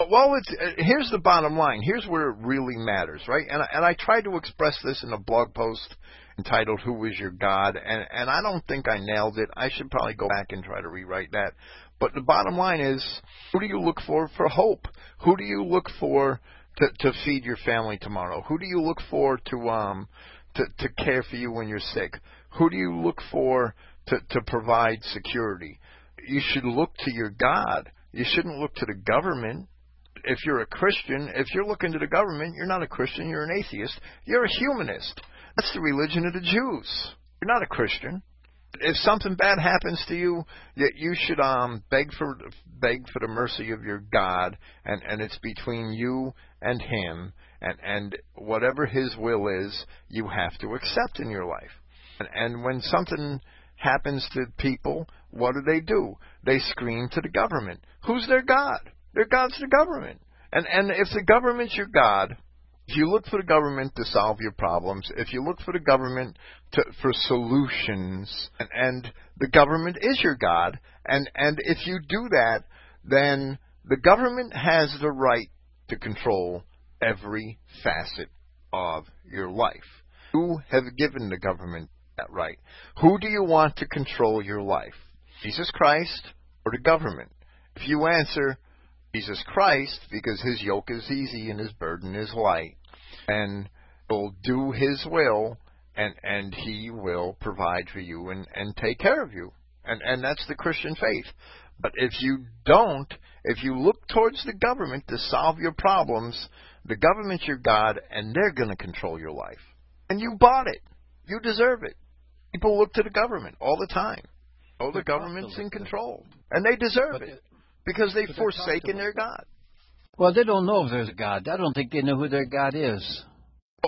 S2: Well, it's uh, here's the bottom line. Here's where it really matters, right? And I, and I tried to express this in a blog post entitled "Who is Your God?" and and I don't think I nailed it. I should probably go back and try to rewrite that. But the bottom line is, who do you look for for hope? Who do you look for to to feed your family tomorrow? Who do you look for to um to to care for you when you're sick? Who do you look for to to provide security? You should look to your God. You shouldn't look to the government if you're a Christian, if you're looking to the government, you're not a Christian, you're an atheist. You're a humanist. That's the religion of the Jews. You're not a Christian. If something bad happens to you, you should um beg for beg for the mercy of your God, and and it's between you and Him, and and whatever His will is, you have to accept in your life. And, and when something happens to people, what do they do? They scream to the government. Who's their God? Their God's the government. And and if the government's your God, if you look for the government to solve your problems, if you look for the government to, for solutions, and, and the government is your God, and and if you do that, then the government has the right to control every facet of your life. You have given the government that right. Who do you want to control your life? Jesus Christ or the government? If you answer Jesus Christ, because his yoke is easy and his burden is light, and will do his will, and and he will provide for you and and take care of you, and and that's the Christian faith. But if you don't, if you look towards the government to solve your problems, the government's your God, and they're going to control your life, and you bought it, you deserve it. People look to the government all the time. Oh, the
S1: They're taught to
S2: government's in control, and they deserve
S1: But
S2: it because they've
S1: but they're taught to
S2: forsaken their God.
S1: Well, they don't know if there's a God. I don't think they know who their God is.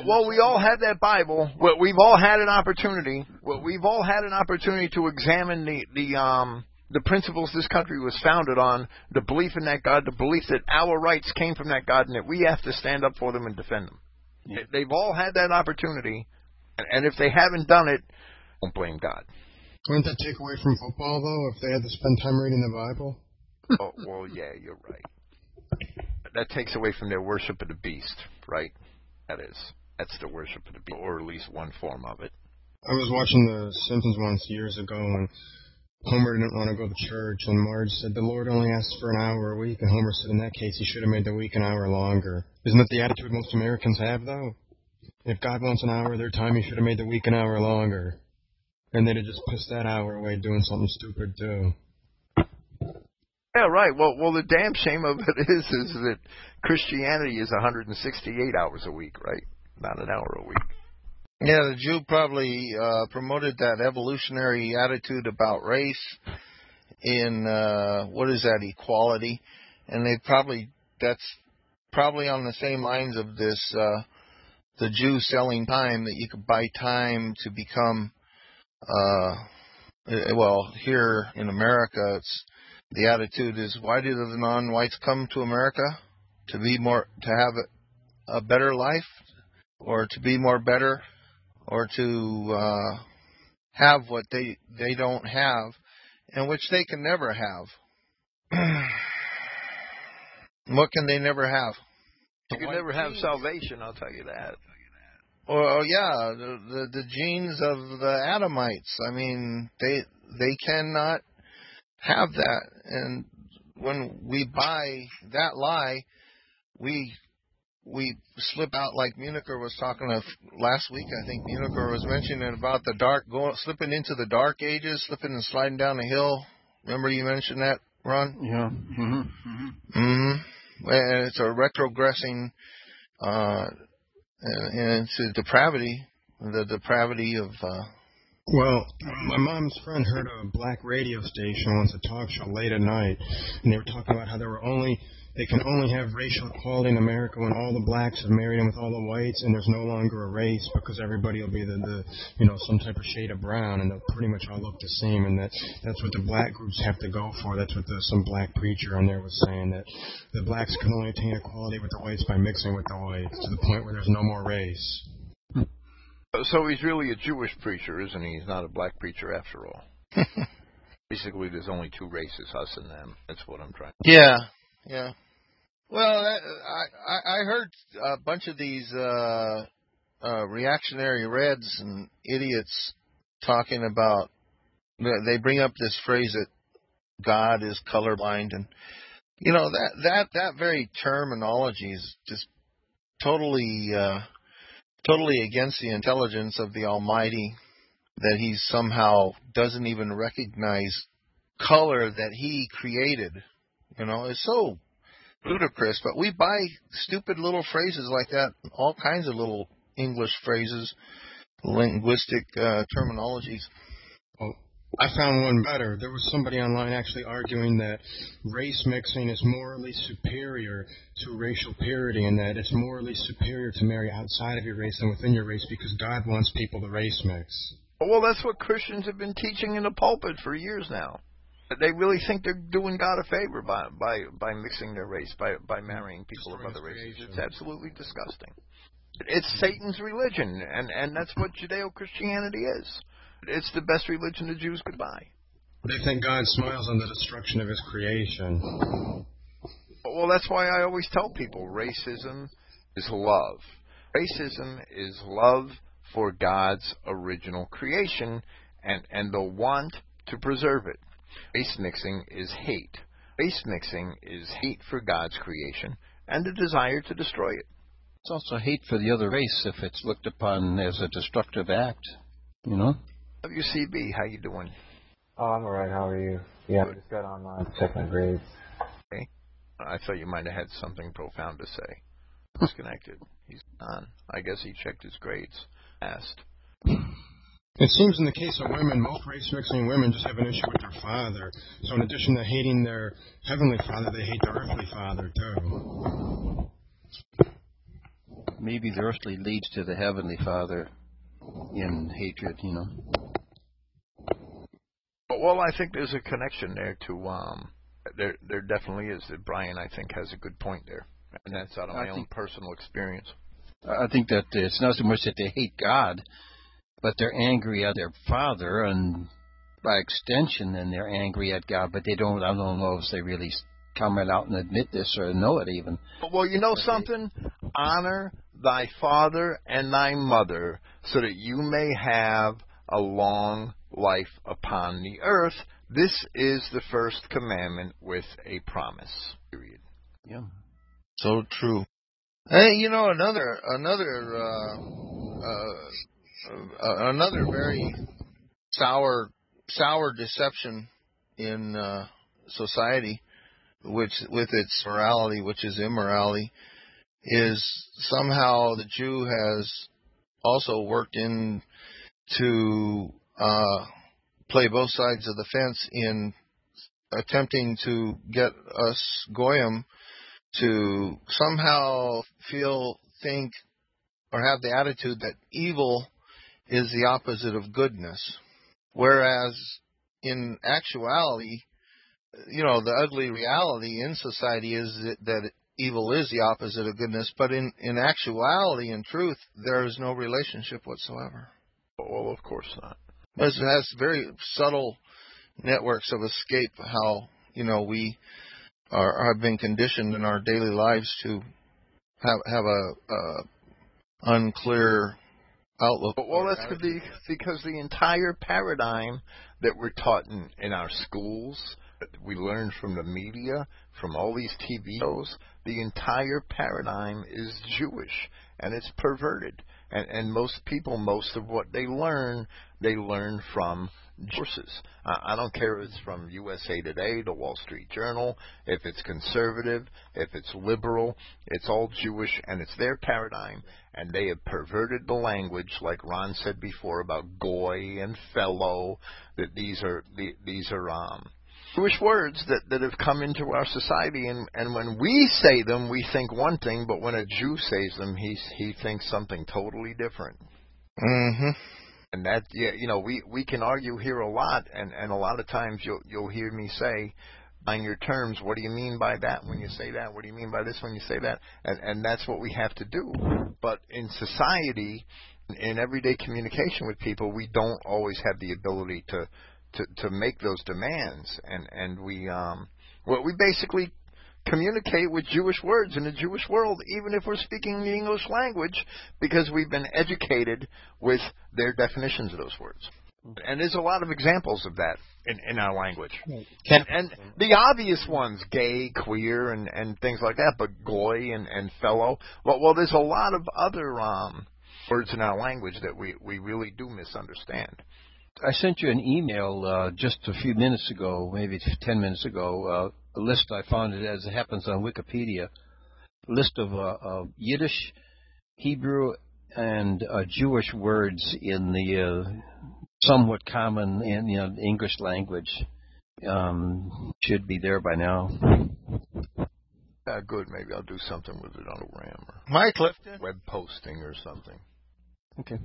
S2: Well, we all have that Bible. Well, We've all had an opportunity. Well, We've all had an opportunity to examine the the um the principles this country was founded on, the belief in that God, the belief that our rights came from that God, and that we have to stand up for them and defend them.
S1: Yeah.
S2: They've all had that opportunity, and, and if they haven't done it, don't blame God.
S5: Wouldn't that take away from football, though, if they had to spend time reading the Bible?
S2: Oh, well, yeah, you're right. That takes away from their worship of the beast, right? That is. That's the worship of the beast, or at least one form of it.
S5: I was watching The Simpsons once years ago, and Homer didn't want to go to church, and Marge said the Lord only asks for an hour a week, and Homer said in that case he should have made the week an hour longer. Isn't that the attitude most Americans have, though? If God wants an hour of their time, he should have made the week an hour longer. And they'd have just pissed that hour away doing something stupid, too.
S2: Yeah, right. Well, well, the damn shame of it is, is that Christianity is 168 hours a week, right? Not an hour a week.
S4: Yeah, the Jew probably uh, promoted that evolutionary attitude about race in uh, what is that equality, and they probably that's probably on the same lines of this uh, the Jew selling time that you could buy time to become. Uh, eh, well, here in America, it's the attitude is why do the non-whites come to America to be more to have a, a better life or to be more better or to uh, have what they they don't have and which they can never have. what can they never have?
S2: You can never have salvation, I'll tell you that.
S4: Well, yeah, the, the the genes of the Adamites. I mean, they they cannot have that, and when we buy that lie, we we slip out like Municher was talking of last week. I think Municher was mentioning about the dark going slipping into the dark ages, slipping and sliding down the hill. Remember you mentioned that, Ron?
S1: Yeah. Mm-hmm.
S4: Mm-hmm. And it's a retrogressing, uh, and it's a depravity, the depravity of. Uh,
S5: Well, my mom's friend heard a black radio station once, a talk show late at night, and they were talking about how there were only they can only have racial equality in America when all the blacks have married in with all the whites, and there's no longer a race because everybody will be the, the you know some type of shade of brown, and they'll pretty much all look the same, and that that's what the black groups have to go for. That's what the, some black preacher on there was saying that the blacks can only attain equality with the whites by mixing with the whites to the point where there's no more race.
S2: So he's really a Jewish preacher, isn't he? He's not a black preacher after all. Basically, there's only two races, us and them. That's what I'm trying.
S4: To Yeah, yeah. Well, that, I I heard a bunch of these uh, uh, reactionary Reds and idiots talking about. They bring up this phrase that God is colorblind, and you know that that that very terminology is just totally uh, totally against the intelligence of the Almighty. That He somehow doesn't even recognize color that He created. You know, it's so ludicrous. But we buy stupid little phrases like that, all kinds of little English phrases, linguistic uh, terminologies.
S5: I found one better. There was somebody online actually arguing that race mixing is morally superior to racial purity, and that it's morally superior to marry outside of your race than within your race because God wants people to race mix.
S2: Well, that's what Christians have been teaching in the pulpit for years now. They really think they're doing God a favor by by by mixing their race, by by marrying people of other races.
S5: creation.
S2: It's absolutely disgusting. It's Satan's religion, and and that's what Judeo-Christianity is. It's the best religion the Jews could buy.
S5: They think God smiles on the destruction of his creation.
S2: Well, that's why I always tell people racism is love. Racism is love for God's original creation and, and the want to preserve it. Race mixing is hate. Race mixing is hate for God's creation and the desire to destroy it.
S1: It's also hate for the other race if it's looked upon as a destructive act. You know?
S2: WCB, how you doing?
S6: Oh, I'm alright. How are you? Yeah, I just got online to check my grades. Okay.
S2: I thought you might have had something profound to say. Disconnected. He's on. I guess he checked his grades. Asked.
S5: It seems in the case of women, most race mixing women just have an issue with their father. So in addition to hating their heavenly father, they hate their earthly father too.
S1: Maybe the earthly leads to the heavenly Father in hatred, you know.
S2: Well, I think there's a connection there to um there there definitely is. That Brian I think has a good point there. And that's out of
S1: I
S2: my own
S1: think-
S2: personal experience.
S1: I think that it's not so much that they hate God, but they're angry at their father, and by extension, then they're angry at God. But they don't. I don't know if they really come right out and admit this or know it even.
S2: Well, you know something? Honor thy father and thy mother, so that you may have a long life upon the earth. This is the first commandment with a promise. Period.
S1: Yeah.
S4: So true. Hey, you know another another uh, uh, uh, another very sour sour deception in uh, society which with its morality, which is immorality, is somehow the Jew has also worked in to uh, play both sides of the fence in attempting to get us goyim to somehow feel, think, or have the attitude that evil is the opposite of goodness, whereas in actuality, you know, the ugly reality in society is that, that evil is the opposite of goodness, but in, in actuality, in truth, there is no relationship whatsoever.
S2: Well, of course not.
S4: But It has very subtle networks of escape how, you know, we are, have been conditioned in our daily lives to have, have a, a unclear outlook.
S2: Well, that's the, because the entire paradigm that we're taught in, in our schools, we learn from the media, from all these TV shows, the entire paradigm is Jewish and it's perverted. And, and most people, most of what they learn, they learn from sources. I don't care if it's from USA Today, the Wall Street Journal, if it's conservative, if it's liberal, it's all Jewish and it's their paradigm and they have perverted the language like Ron said before about goy and fellow that these are these are um Jewish words that, that have come into our society, and, and when we say them, we think one thing, but when a Jew says them, he he thinks something totally different.
S4: Mm-hmm.
S2: And that, yeah, you know, we we can argue here a lot, and and a lot of times you'll you'll hear me say, on your terms, what do you mean by that when you say that? What do you mean by this when you say that? And and that's what we have to do. But in society, in everyday communication with people, we don't always have the ability to to to make those demands, and and we um well we basically communicate with Jewish words in the Jewish world, even if we're speaking the English language, because we've been educated with their definitions of those words. And there's a lot of examples of that in, in our language. And, and the obvious ones, gay, queer, and, and things like that, but goy and, and fellow. Well, well, there's a lot of other um, words in our language that we, we really do misunderstand.
S1: I sent you an email uh, just a few minutes ago, maybe 10 minutes ago, uh, a list I found it as it happens on Wikipedia, a list of, uh, of Yiddish, Hebrew, and uh, Jewish words in the uh, somewhat common in you know English language. Um, should be there by now.
S2: Uh, good. Maybe I'll do something with it on a RAM or
S4: Clifton.
S2: web posting or something.
S1: Okay.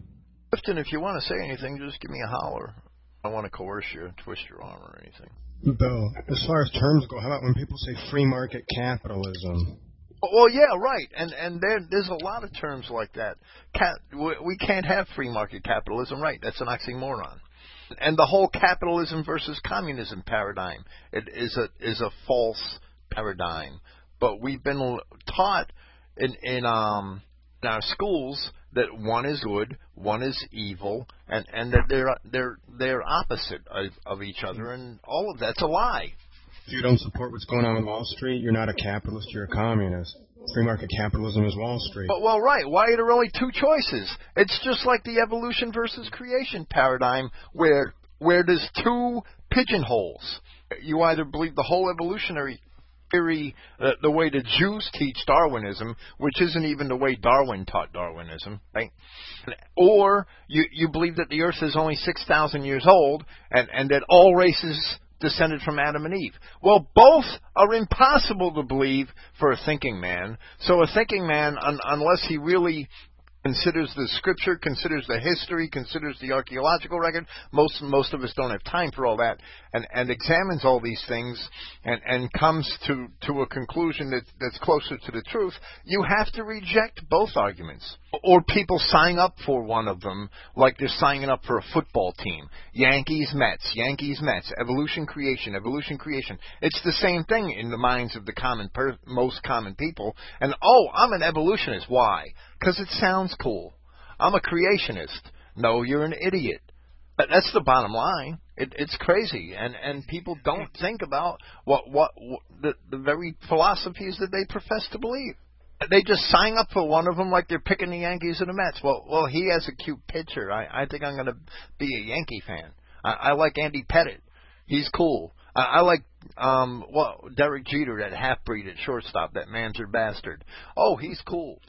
S2: Clifton, if you want to say anything, just give me a holler. I don't want to coerce you, twist your arm or anything.
S5: Bill, as far as terms go, how about when people say free market capitalism?
S2: Well, yeah, right, and and there, there's a lot of terms like that. Cat, we can't have free market capitalism, right? That's an oxymoron. And the whole capitalism versus communism paradigm it is a is a false paradigm. But we've been taught in in um in our schools that one is good, one is evil, and and that they're they're they're opposite of, of each other, and all of that's a lie.
S5: If you don't support what's going on in Wall Street, you're not a capitalist, you're a communist. Free market capitalism is Wall Street.
S2: But, well, right. Why are there only two choices? It's just like the evolution versus creation paradigm, where where there's two pigeonholes. You either believe the whole evolutionary theory, uh, the way the Jews teach Darwinism, which isn't even the way Darwin taught Darwinism, right? Or you you believe that the Earth is only six thousand years old, and and that all races descended from Adam and Eve. Well, both are impossible to believe for a thinking man. So a thinking man, un- unless he really considers the scripture, considers the history, considers the archaeological record. Most most of us don't have time for all that, and and examines all these things and and comes to to a conclusion that that's closer to the truth. You have to reject both arguments, or people sign up for one of them, like they're signing up for a football team. Yankees, Mets, Yankees, Mets. Evolution, creation, evolution, creation. It's the same thing in the minds of the common per, most common people. And oh, I'm an evolutionist. Why? Because it sounds cool. I'm a creationist. No, you're an idiot. But that's the bottom line. It, it's crazy, and and people don't think about what what, what the the very philosophies that they profess to believe. They just sign up for one of them like they're picking the Yankees or the Mets. Well, well, he has a cute pitcher. I I think I'm going to be a Yankee fan. I, I like Andy Pettitte. He's cool. I, I like um well Derek Jeter, that half breed at shortstop, that Mamzer bastard. Oh, he's cool.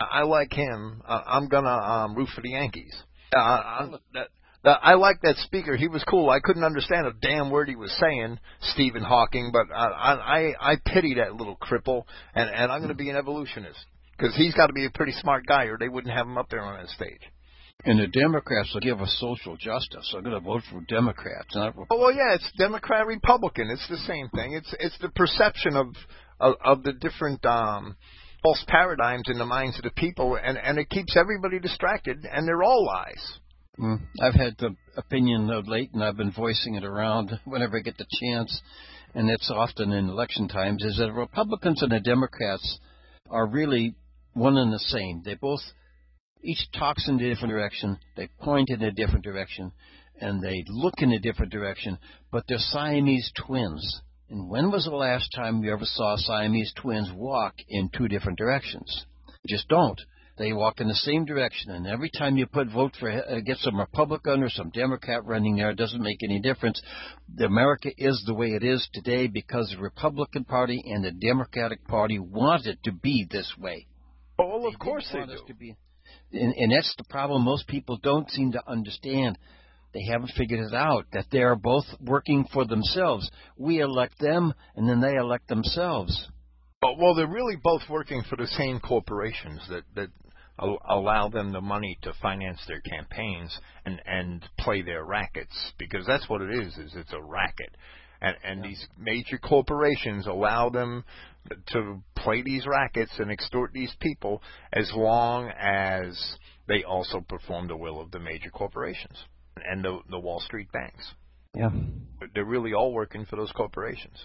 S2: I, I like him. I'm gonna um root for the Yankees. Uh, I, that, I like that speaker. He was cool. I couldn't understand a damn word he was saying, Stephen Hawking, but I I, I pity that little cripple, and and I'm going to be an evolutionist because he's got to be a pretty smart guy, or they wouldn't have him up there on that stage.
S1: And the Democrats will give us social justice. I'm going to vote for Democrats, not
S2: Oh well, yeah, it's Democrat Republican. It's the same thing. It's it's the perception of of, of the different um, false paradigms in the minds of the people, and and it keeps everybody distracted, and they're all lies.
S1: Mm. I've had the opinion of late, and I've been voicing it around whenever I get the chance, and it's often in election times, is that Republicans and the Democrats are really one and the same. They both each talks in a different direction, they point in a different direction, and they look in a different direction, but they're Siamese twins. And when was the last time you ever saw Siamese twins walk in two different directions? Just don't. They walk in the same direction, and every time you put vote for uh, get some Republican or some Democrat running there, it doesn't make any difference. The America is the way it is today because the Republican Party and the Democratic Party want it to be this way.
S2: Oh, well, of course they do.
S1: to be, and, and that's the problem. Most people don't seem to understand. They haven't figured it out that they are both working for themselves. We elect them, and then they elect themselves.
S2: Well, well, they're really both working for the same corporations that that allow them the money to finance their campaigns and and play their rackets because that's what it is. Is it's a racket, and and these major corporations allow them to play these rackets and extort these people as long as they also perform the will of the major corporations and the the Wall Street banks.
S1: Yeah.
S2: They're really all working for those corporations.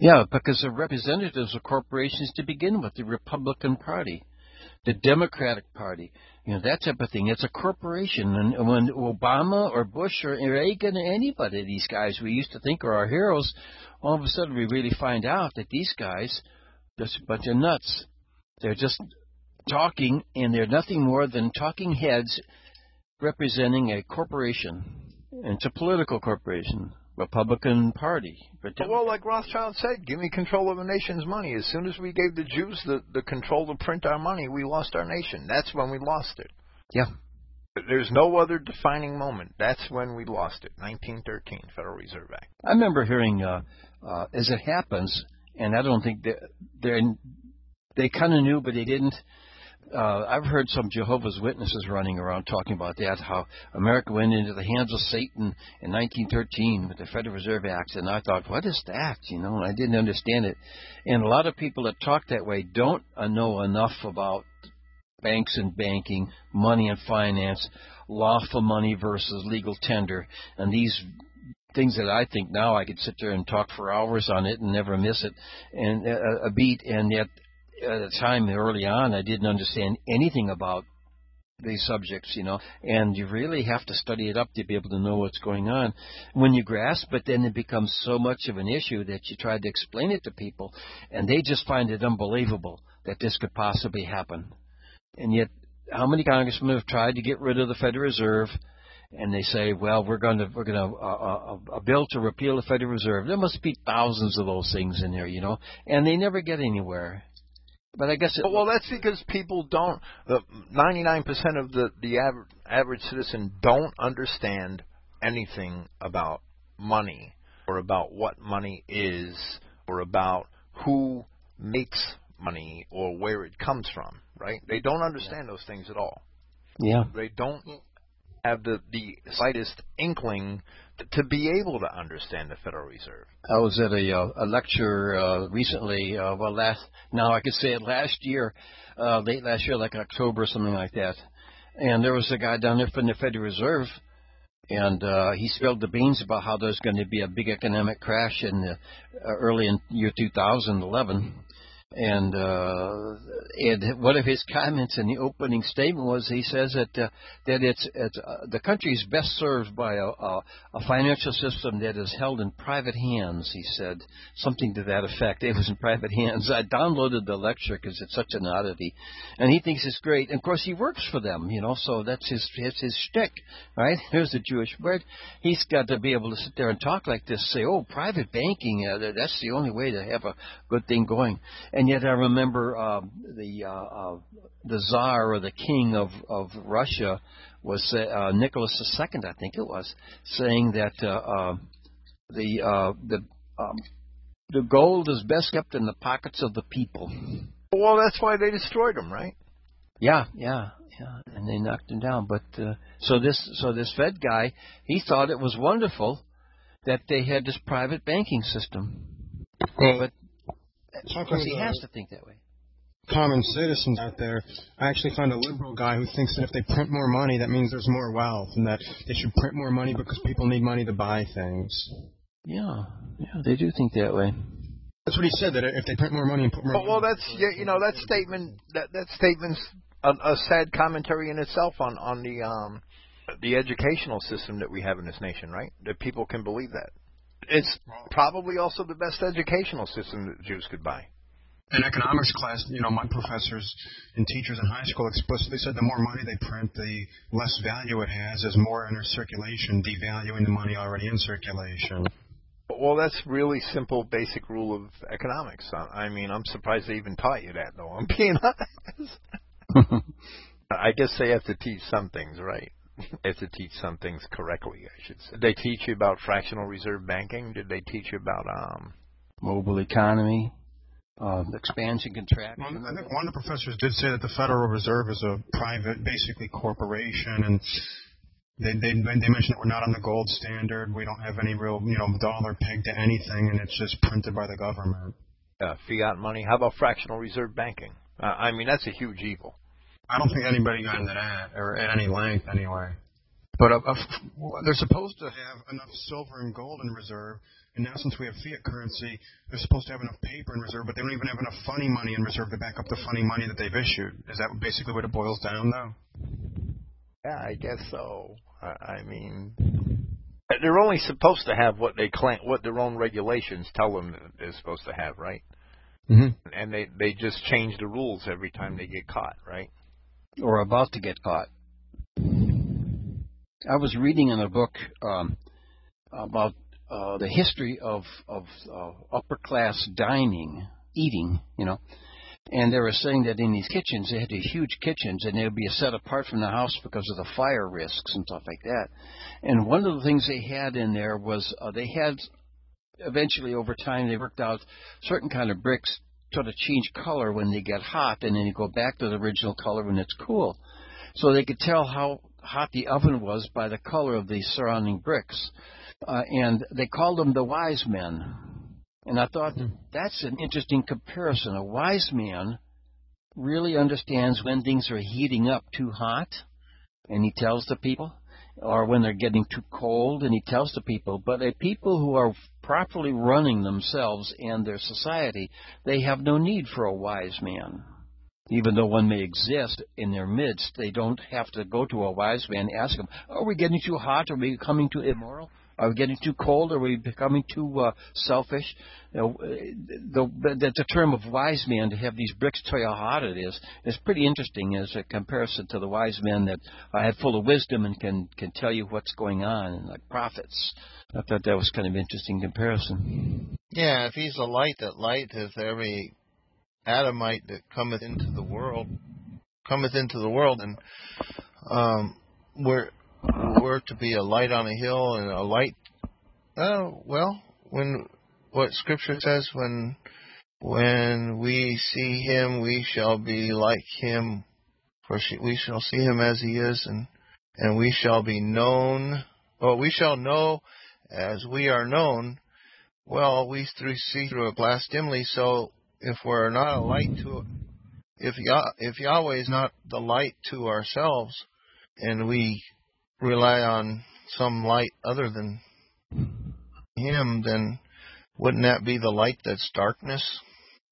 S1: Yeah, because they're representatives of corporations to begin with, the Republican Party, the Democratic Party, you know, that type of thing. It's a corporation. And when Obama or Bush or Reagan or anybody these guys we used to think are our heroes, all of a sudden we really find out that these guys, just a bunch of nuts. They're just talking, and they're nothing more than talking heads representing a corporation. And it's a political corporation. Republican Party. But
S2: Well, like Rothschild said, give me control of a nation's money. As soon as we gave the Jews the, the control to print our money, we lost our nation. That's when we lost it.
S1: Yeah.
S2: There's no other defining moment. That's when we lost it. 1913, Federal Reserve Act.
S1: I remember hearing, uh, uh, as it happens, and I don't think they they they kind of knew, but they didn't. Uh, I've heard some Jehovah's Witnesses running around talking about that, how America went into the hands of Satan in 1913 with the Federal Reserve Act, and I thought, what is that? You know, I didn't understand it. And a lot of people that talk that way don't uh, know enough about banks and banking, money and finance, lawful money versus legal tender, and these things that I think now I could sit there and talk for hours on it and never miss it, and uh, a beat, and yet at the time early on I didn't understand anything about these subjects, you know, and you really have to study it up to be able to know what's going on. When you grasp it, then it becomes so much of an issue that you try to explain it to people, and they just find it unbelievable that this could possibly happen. And yet, how many congressmen have tried to get rid of the Federal Reserve? And they say, well, we're going to we're going to uh, uh, a bill to repeal the Federal Reserve. There must be thousands of those things in there, you know, and they never get anywhere. But I guess it,
S2: Well, that's because people don't. The 99% of the the average, average citizen don't understand anything about money or about what money is or about who makes money or where it comes from. Right? They don't understand those things at all.
S1: yeah.
S2: They don't have the the slightest inkling to be able to understand the Federal Reserve.
S1: I was at a, uh, a lecture uh, recently. Uh, well, last now I could say it last year, uh, late last year, like October or something like that. And there was a guy down there from the Federal Reserve, and uh, he spilled the beans about how there's going to be a big economic crash in the, uh, early in year 2011. And uh, and one of his comments in the opening statement was he says that uh, that it's, it's uh, the country is best served by a, a, a financial system that is held in private hands. He said something to that effect. It was in private hands. I downloaded the lecture because it's such an oddity, and he thinks it's great. And of course, he works for them, you know, so that's his his, his shtick, right? Here's the Jewish word. He's got to be able to sit there and talk like this, say, "Oh, private banking, uh, that's the only way to have a good thing going." And yet, I remember uh, the uh, uh, the czar or the king of of Russia was uh, Nicholas II, I think it was, saying that uh, uh, the uh, the um, the gold is best kept in the pockets of the people.
S2: Well, that's why they destroyed them, right?
S1: Yeah, yeah, yeah, and they knocked him down. But uh, so this so this Fed guy, he thought it was wonderful that they had this private banking system.
S5: Well,
S1: But of
S5: talking
S1: course, he has to think that way.
S5: common citizens out there, I actually found a liberal guy who thinks that if they print more money, that means there's more wealth, and that they should print more money because people need money to buy things.
S1: Yeah, yeah, they do think that way.
S5: That's what he said. That if they print more money and put more.
S2: Well, well that's you know that statement that that statement's a, a sad commentary in itself on on the um the educational system that we have in this nation, right? That people can believe that. It's probably also the best educational system that Jews could buy.
S5: in economics class, you know, my professors and teachers in high school explicitly said the more money they print, the less value it has as more enters circulation, devaluing the money already in circulation.
S2: Well, that's really simple, basic rule of economics. I I mean, I'm surprised they even taught you that, though. I'm being honest. I guess they have to teach some things right. They to teach some things correctly, I should say. Did they teach you about fractional reserve banking? Did they teach you about um
S1: Mobile economy, uh, expansion, contraction.
S5: Well, I think one of the professors did say that the Federal Reserve is a private, basically corporation, and they they they mentioned that we're not on the gold standard. We don't have any real, you know, dollar pegged to anything, and it's just printed by the government.
S2: uh, fiat money? How about fractional reserve banking? Uh, I mean, that's a huge evil.
S5: I don't think anybody got into that, or at any length anyway. But uh, uh, they're supposed to have enough silver and gold in reserve, and now since we have fiat currency, they're supposed to have enough paper in reserve, but they don't even have enough funny money in reserve to back up the funny money that they've issued. Is that basically what it boils down, though?
S2: Yeah, I guess so. I, I mean, they're only supposed to have what they claim, what their own regulations tell them they're supposed to have, right?
S5: Mm-hmm.
S2: And they they just change the rules every time they get caught, right?
S1: Or about to get caught. I was reading in a book um, about uh, the history of of uh, upper class dining, eating, you know, and they were saying that in these kitchens they had these huge kitchens and they would be set apart from the house because of the fire risks and stuff like that. And one of the things they had in there was uh, they had eventually over time they worked out certain kind of bricks sort of change color when they get hot and then you go back to the original color when it's cool. So they could tell how hot the oven was by the color of the surrounding bricks. Uh, and they called them the wise men. And I thought that's an interesting comparison. A wise man really understands when things are heating up too hot and he tells the people or when they're getting too cold and he tells the people. But a people who are properly running themselves and their society, they have no need for a wise man. Even though one may exist in their midst, they don't have to go to a wise man and ask him, Are we getting too hot? Are we becoming too immoral? Are we getting too cold? Are we becoming too uh, selfish? You know, the, the, the term of wise man to have these bricks tell you how hot it is is pretty interesting as a comparison to the wise men that are full of wisdom and can can tell you what's going on, like prophets. I thought that was kind of interesting comparison.
S4: Yeah, if he's a light that light is every Adamite that cometh into the world, cometh into the world, and um, we're we're to be a light on a hill and a light. Oh well, when what Scripture says when when we see him, we shall be like him, for we shall see him as he is, and and we shall be known. Well, we shall know as we are known. Well, we through see through a glass dimly. So if we're not a light to, if Yah, if Yahweh is not the light to ourselves, and we rely on some light other than Him, then wouldn't that be the light that's darkness?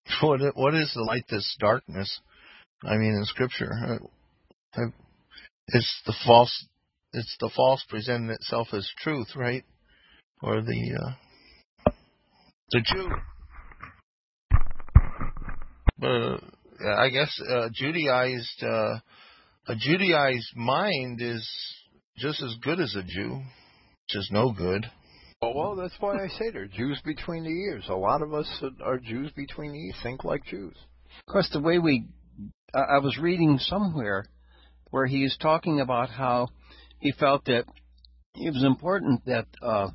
S4: What what is the light? that's darkness. I mean, in Scripture, uh, it's the false. It's the false presenting itself as truth, right? Or the uh, the Jew. But I guess uh, Judaized uh, a Judaized mind is just as good as a Jew, which is no good.
S2: Well, well, that's why I say they're Jews between the ears. A lot of us are Jews between the ears, think like Jews.
S1: Of course, the way we, I was reading somewhere where he is talking about how he felt that it was important that uh,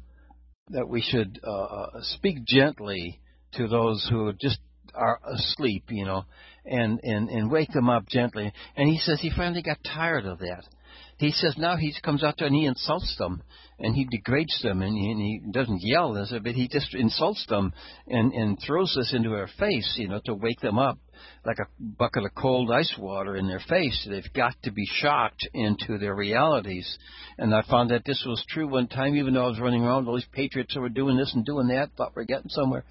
S1: that we should uh, uh speak gently to those who just are asleep, you know, and, and, and wake them up gently. And he says he finally got tired of that. He says now he comes out there and he insults them and he degrades them and he, and he doesn't yell, but he just insults them and, and throws this into their face, you know, to wake them up like a bucket of cold ice water in their face. They've got to be shocked into their realities. And I found that this was true one time, even though I was running around, all these patriots who were doing this and doing that, thought we're getting somewhere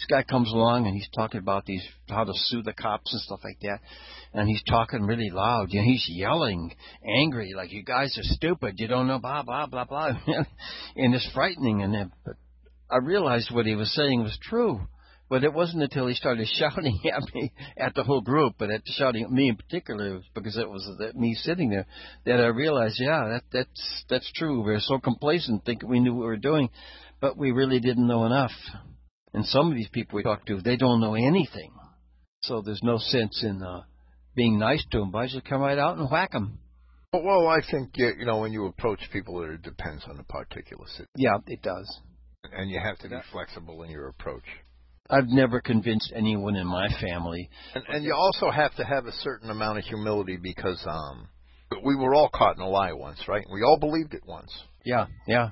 S1: this guy comes along and he's talking about these how to sue the cops and stuff like that, and he's talking really loud. You know, he's yelling, angry, like you guys are stupid. You don't know blah blah blah blah, and it's frightening. And then, but I realized what he was saying was true. But it wasn't until he started shouting at me, at the whole group, but at shouting at me in particular, because it was me sitting there, that I realized, yeah, that that's that's true. We we're so complacent, thinking we knew what we were doing, but we really didn't know enough. And some of these people we talk to, they don't know anything. So there's no sense in uh, being nice to them. But I just come right out and whack them.
S2: Well, I think you know when you approach people, it depends on the particular situation.
S1: Yeah, it does.
S2: And you have to be flexible in your approach.
S1: I've never convinced anyone in my family.
S2: And, and you also have to have a certain amount of humility because um, we were all caught in a lie once, right? We all believed it once.
S1: Yeah, yeah.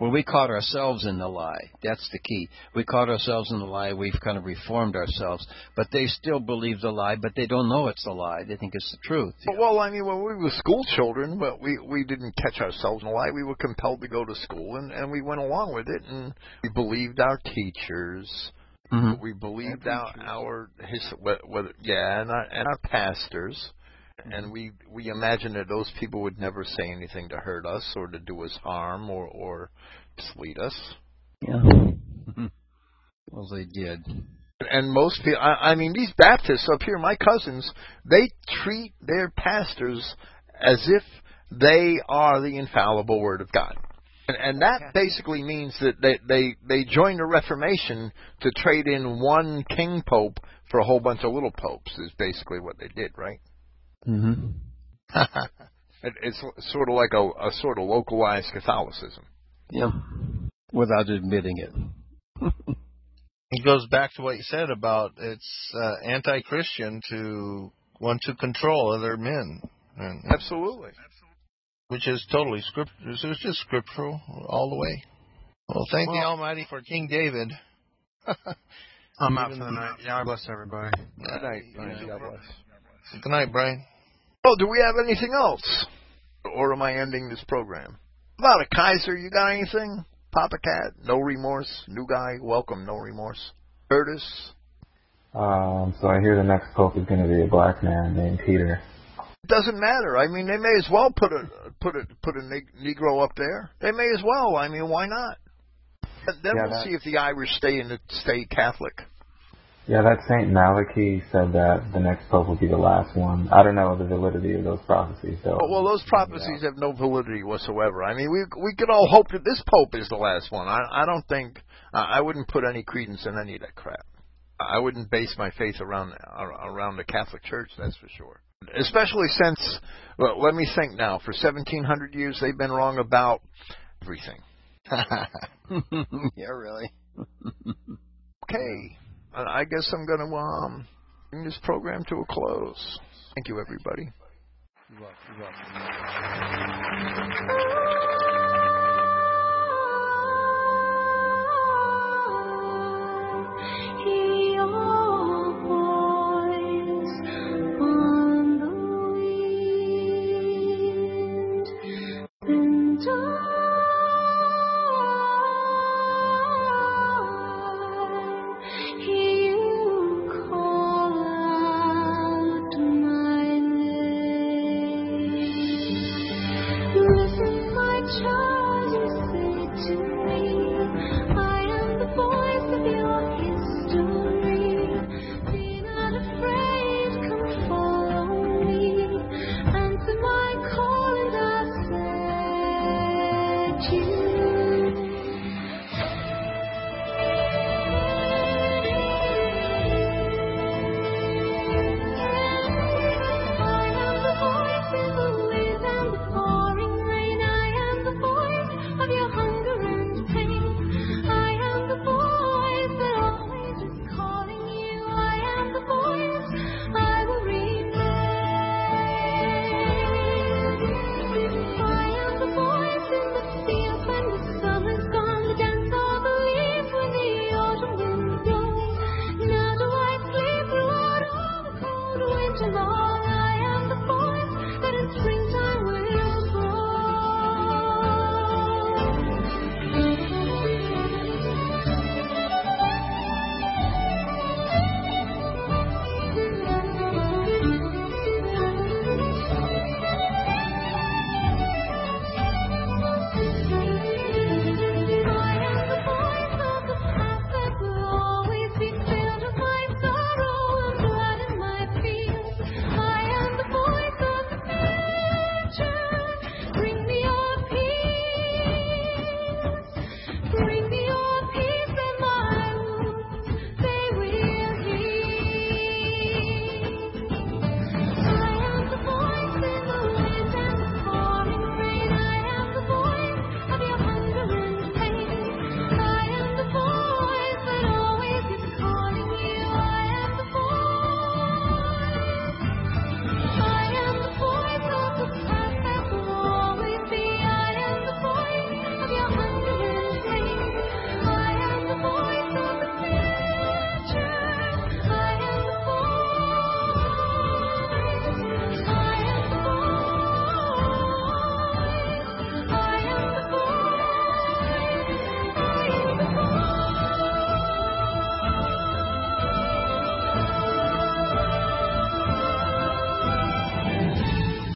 S1: Well, we caught ourselves in the lie. That's the key. We caught ourselves in the lie. We've kind of reformed ourselves, but they still believe the lie, but they don't know it's a lie. They think it's the truth.
S2: Well, I mean, when we were school children, but we we didn't catch ourselves in a lie. We were compelled to go to school, and and we went along with it, and we believed our teachers. Mm-hmm. We believed our our his whether yeah, and our, and our pastors and we we imagine that those people would never say anything to hurt us or to do us harm or or mislead us.
S1: Yeah. well, they did.
S2: And most people, I, I mean, these Baptists up here, my cousins, they treat their pastors as if they are the infallible Word of God. And, and that basically means that they, they, they joined the Reformation to trade in one king pope for a whole bunch of little popes, is basically what they did, right?
S1: Mm-hmm.
S2: it, it's sort of like a, a sort of localized Catholicism.
S1: Yeah, without admitting it.
S4: it goes back to what you said about it's uh, anti-Christian to want to control other men.
S2: And Absolutely.
S4: Which is totally script. It's just scriptural all the way. Well, thank well, the Almighty for King David.
S5: I'm out for the night. God bless everybody.
S2: Good night. God bless.
S4: Good night, Brian.
S2: Oh, do we have anything else? Or am I ending this program? About a Kaiser, you got anything? Papa Cat, no remorse. New guy, welcome, no remorse. Curtis?
S6: Um, so I hear the next pope is going to be a black man named Peter.
S2: It doesn't matter. I mean, they may as well put a put a put a Negro up there. They may as well. I mean, why not? Then yeah, we'll see if the Irish stay in the stay Catholic.
S6: Yeah, that Saint Malachy said that the next pope will be the last one. I don't know the validity of those prophecies. So
S2: well, well those prophecies have no validity whatsoever. I mean, we we could all hope that this pope is the last one. I I don't think uh, I wouldn't put any credence in any of that crap. I wouldn't base my faith around around the Catholic Church. That's for sure. Especially since, well, let me think now. For 1700 years, they've been wrong about everything.
S1: yeah, really.
S2: okay. I guess I'm going to um, bring this program to a close. Thank you, everybody. You're welcome. You're welcome.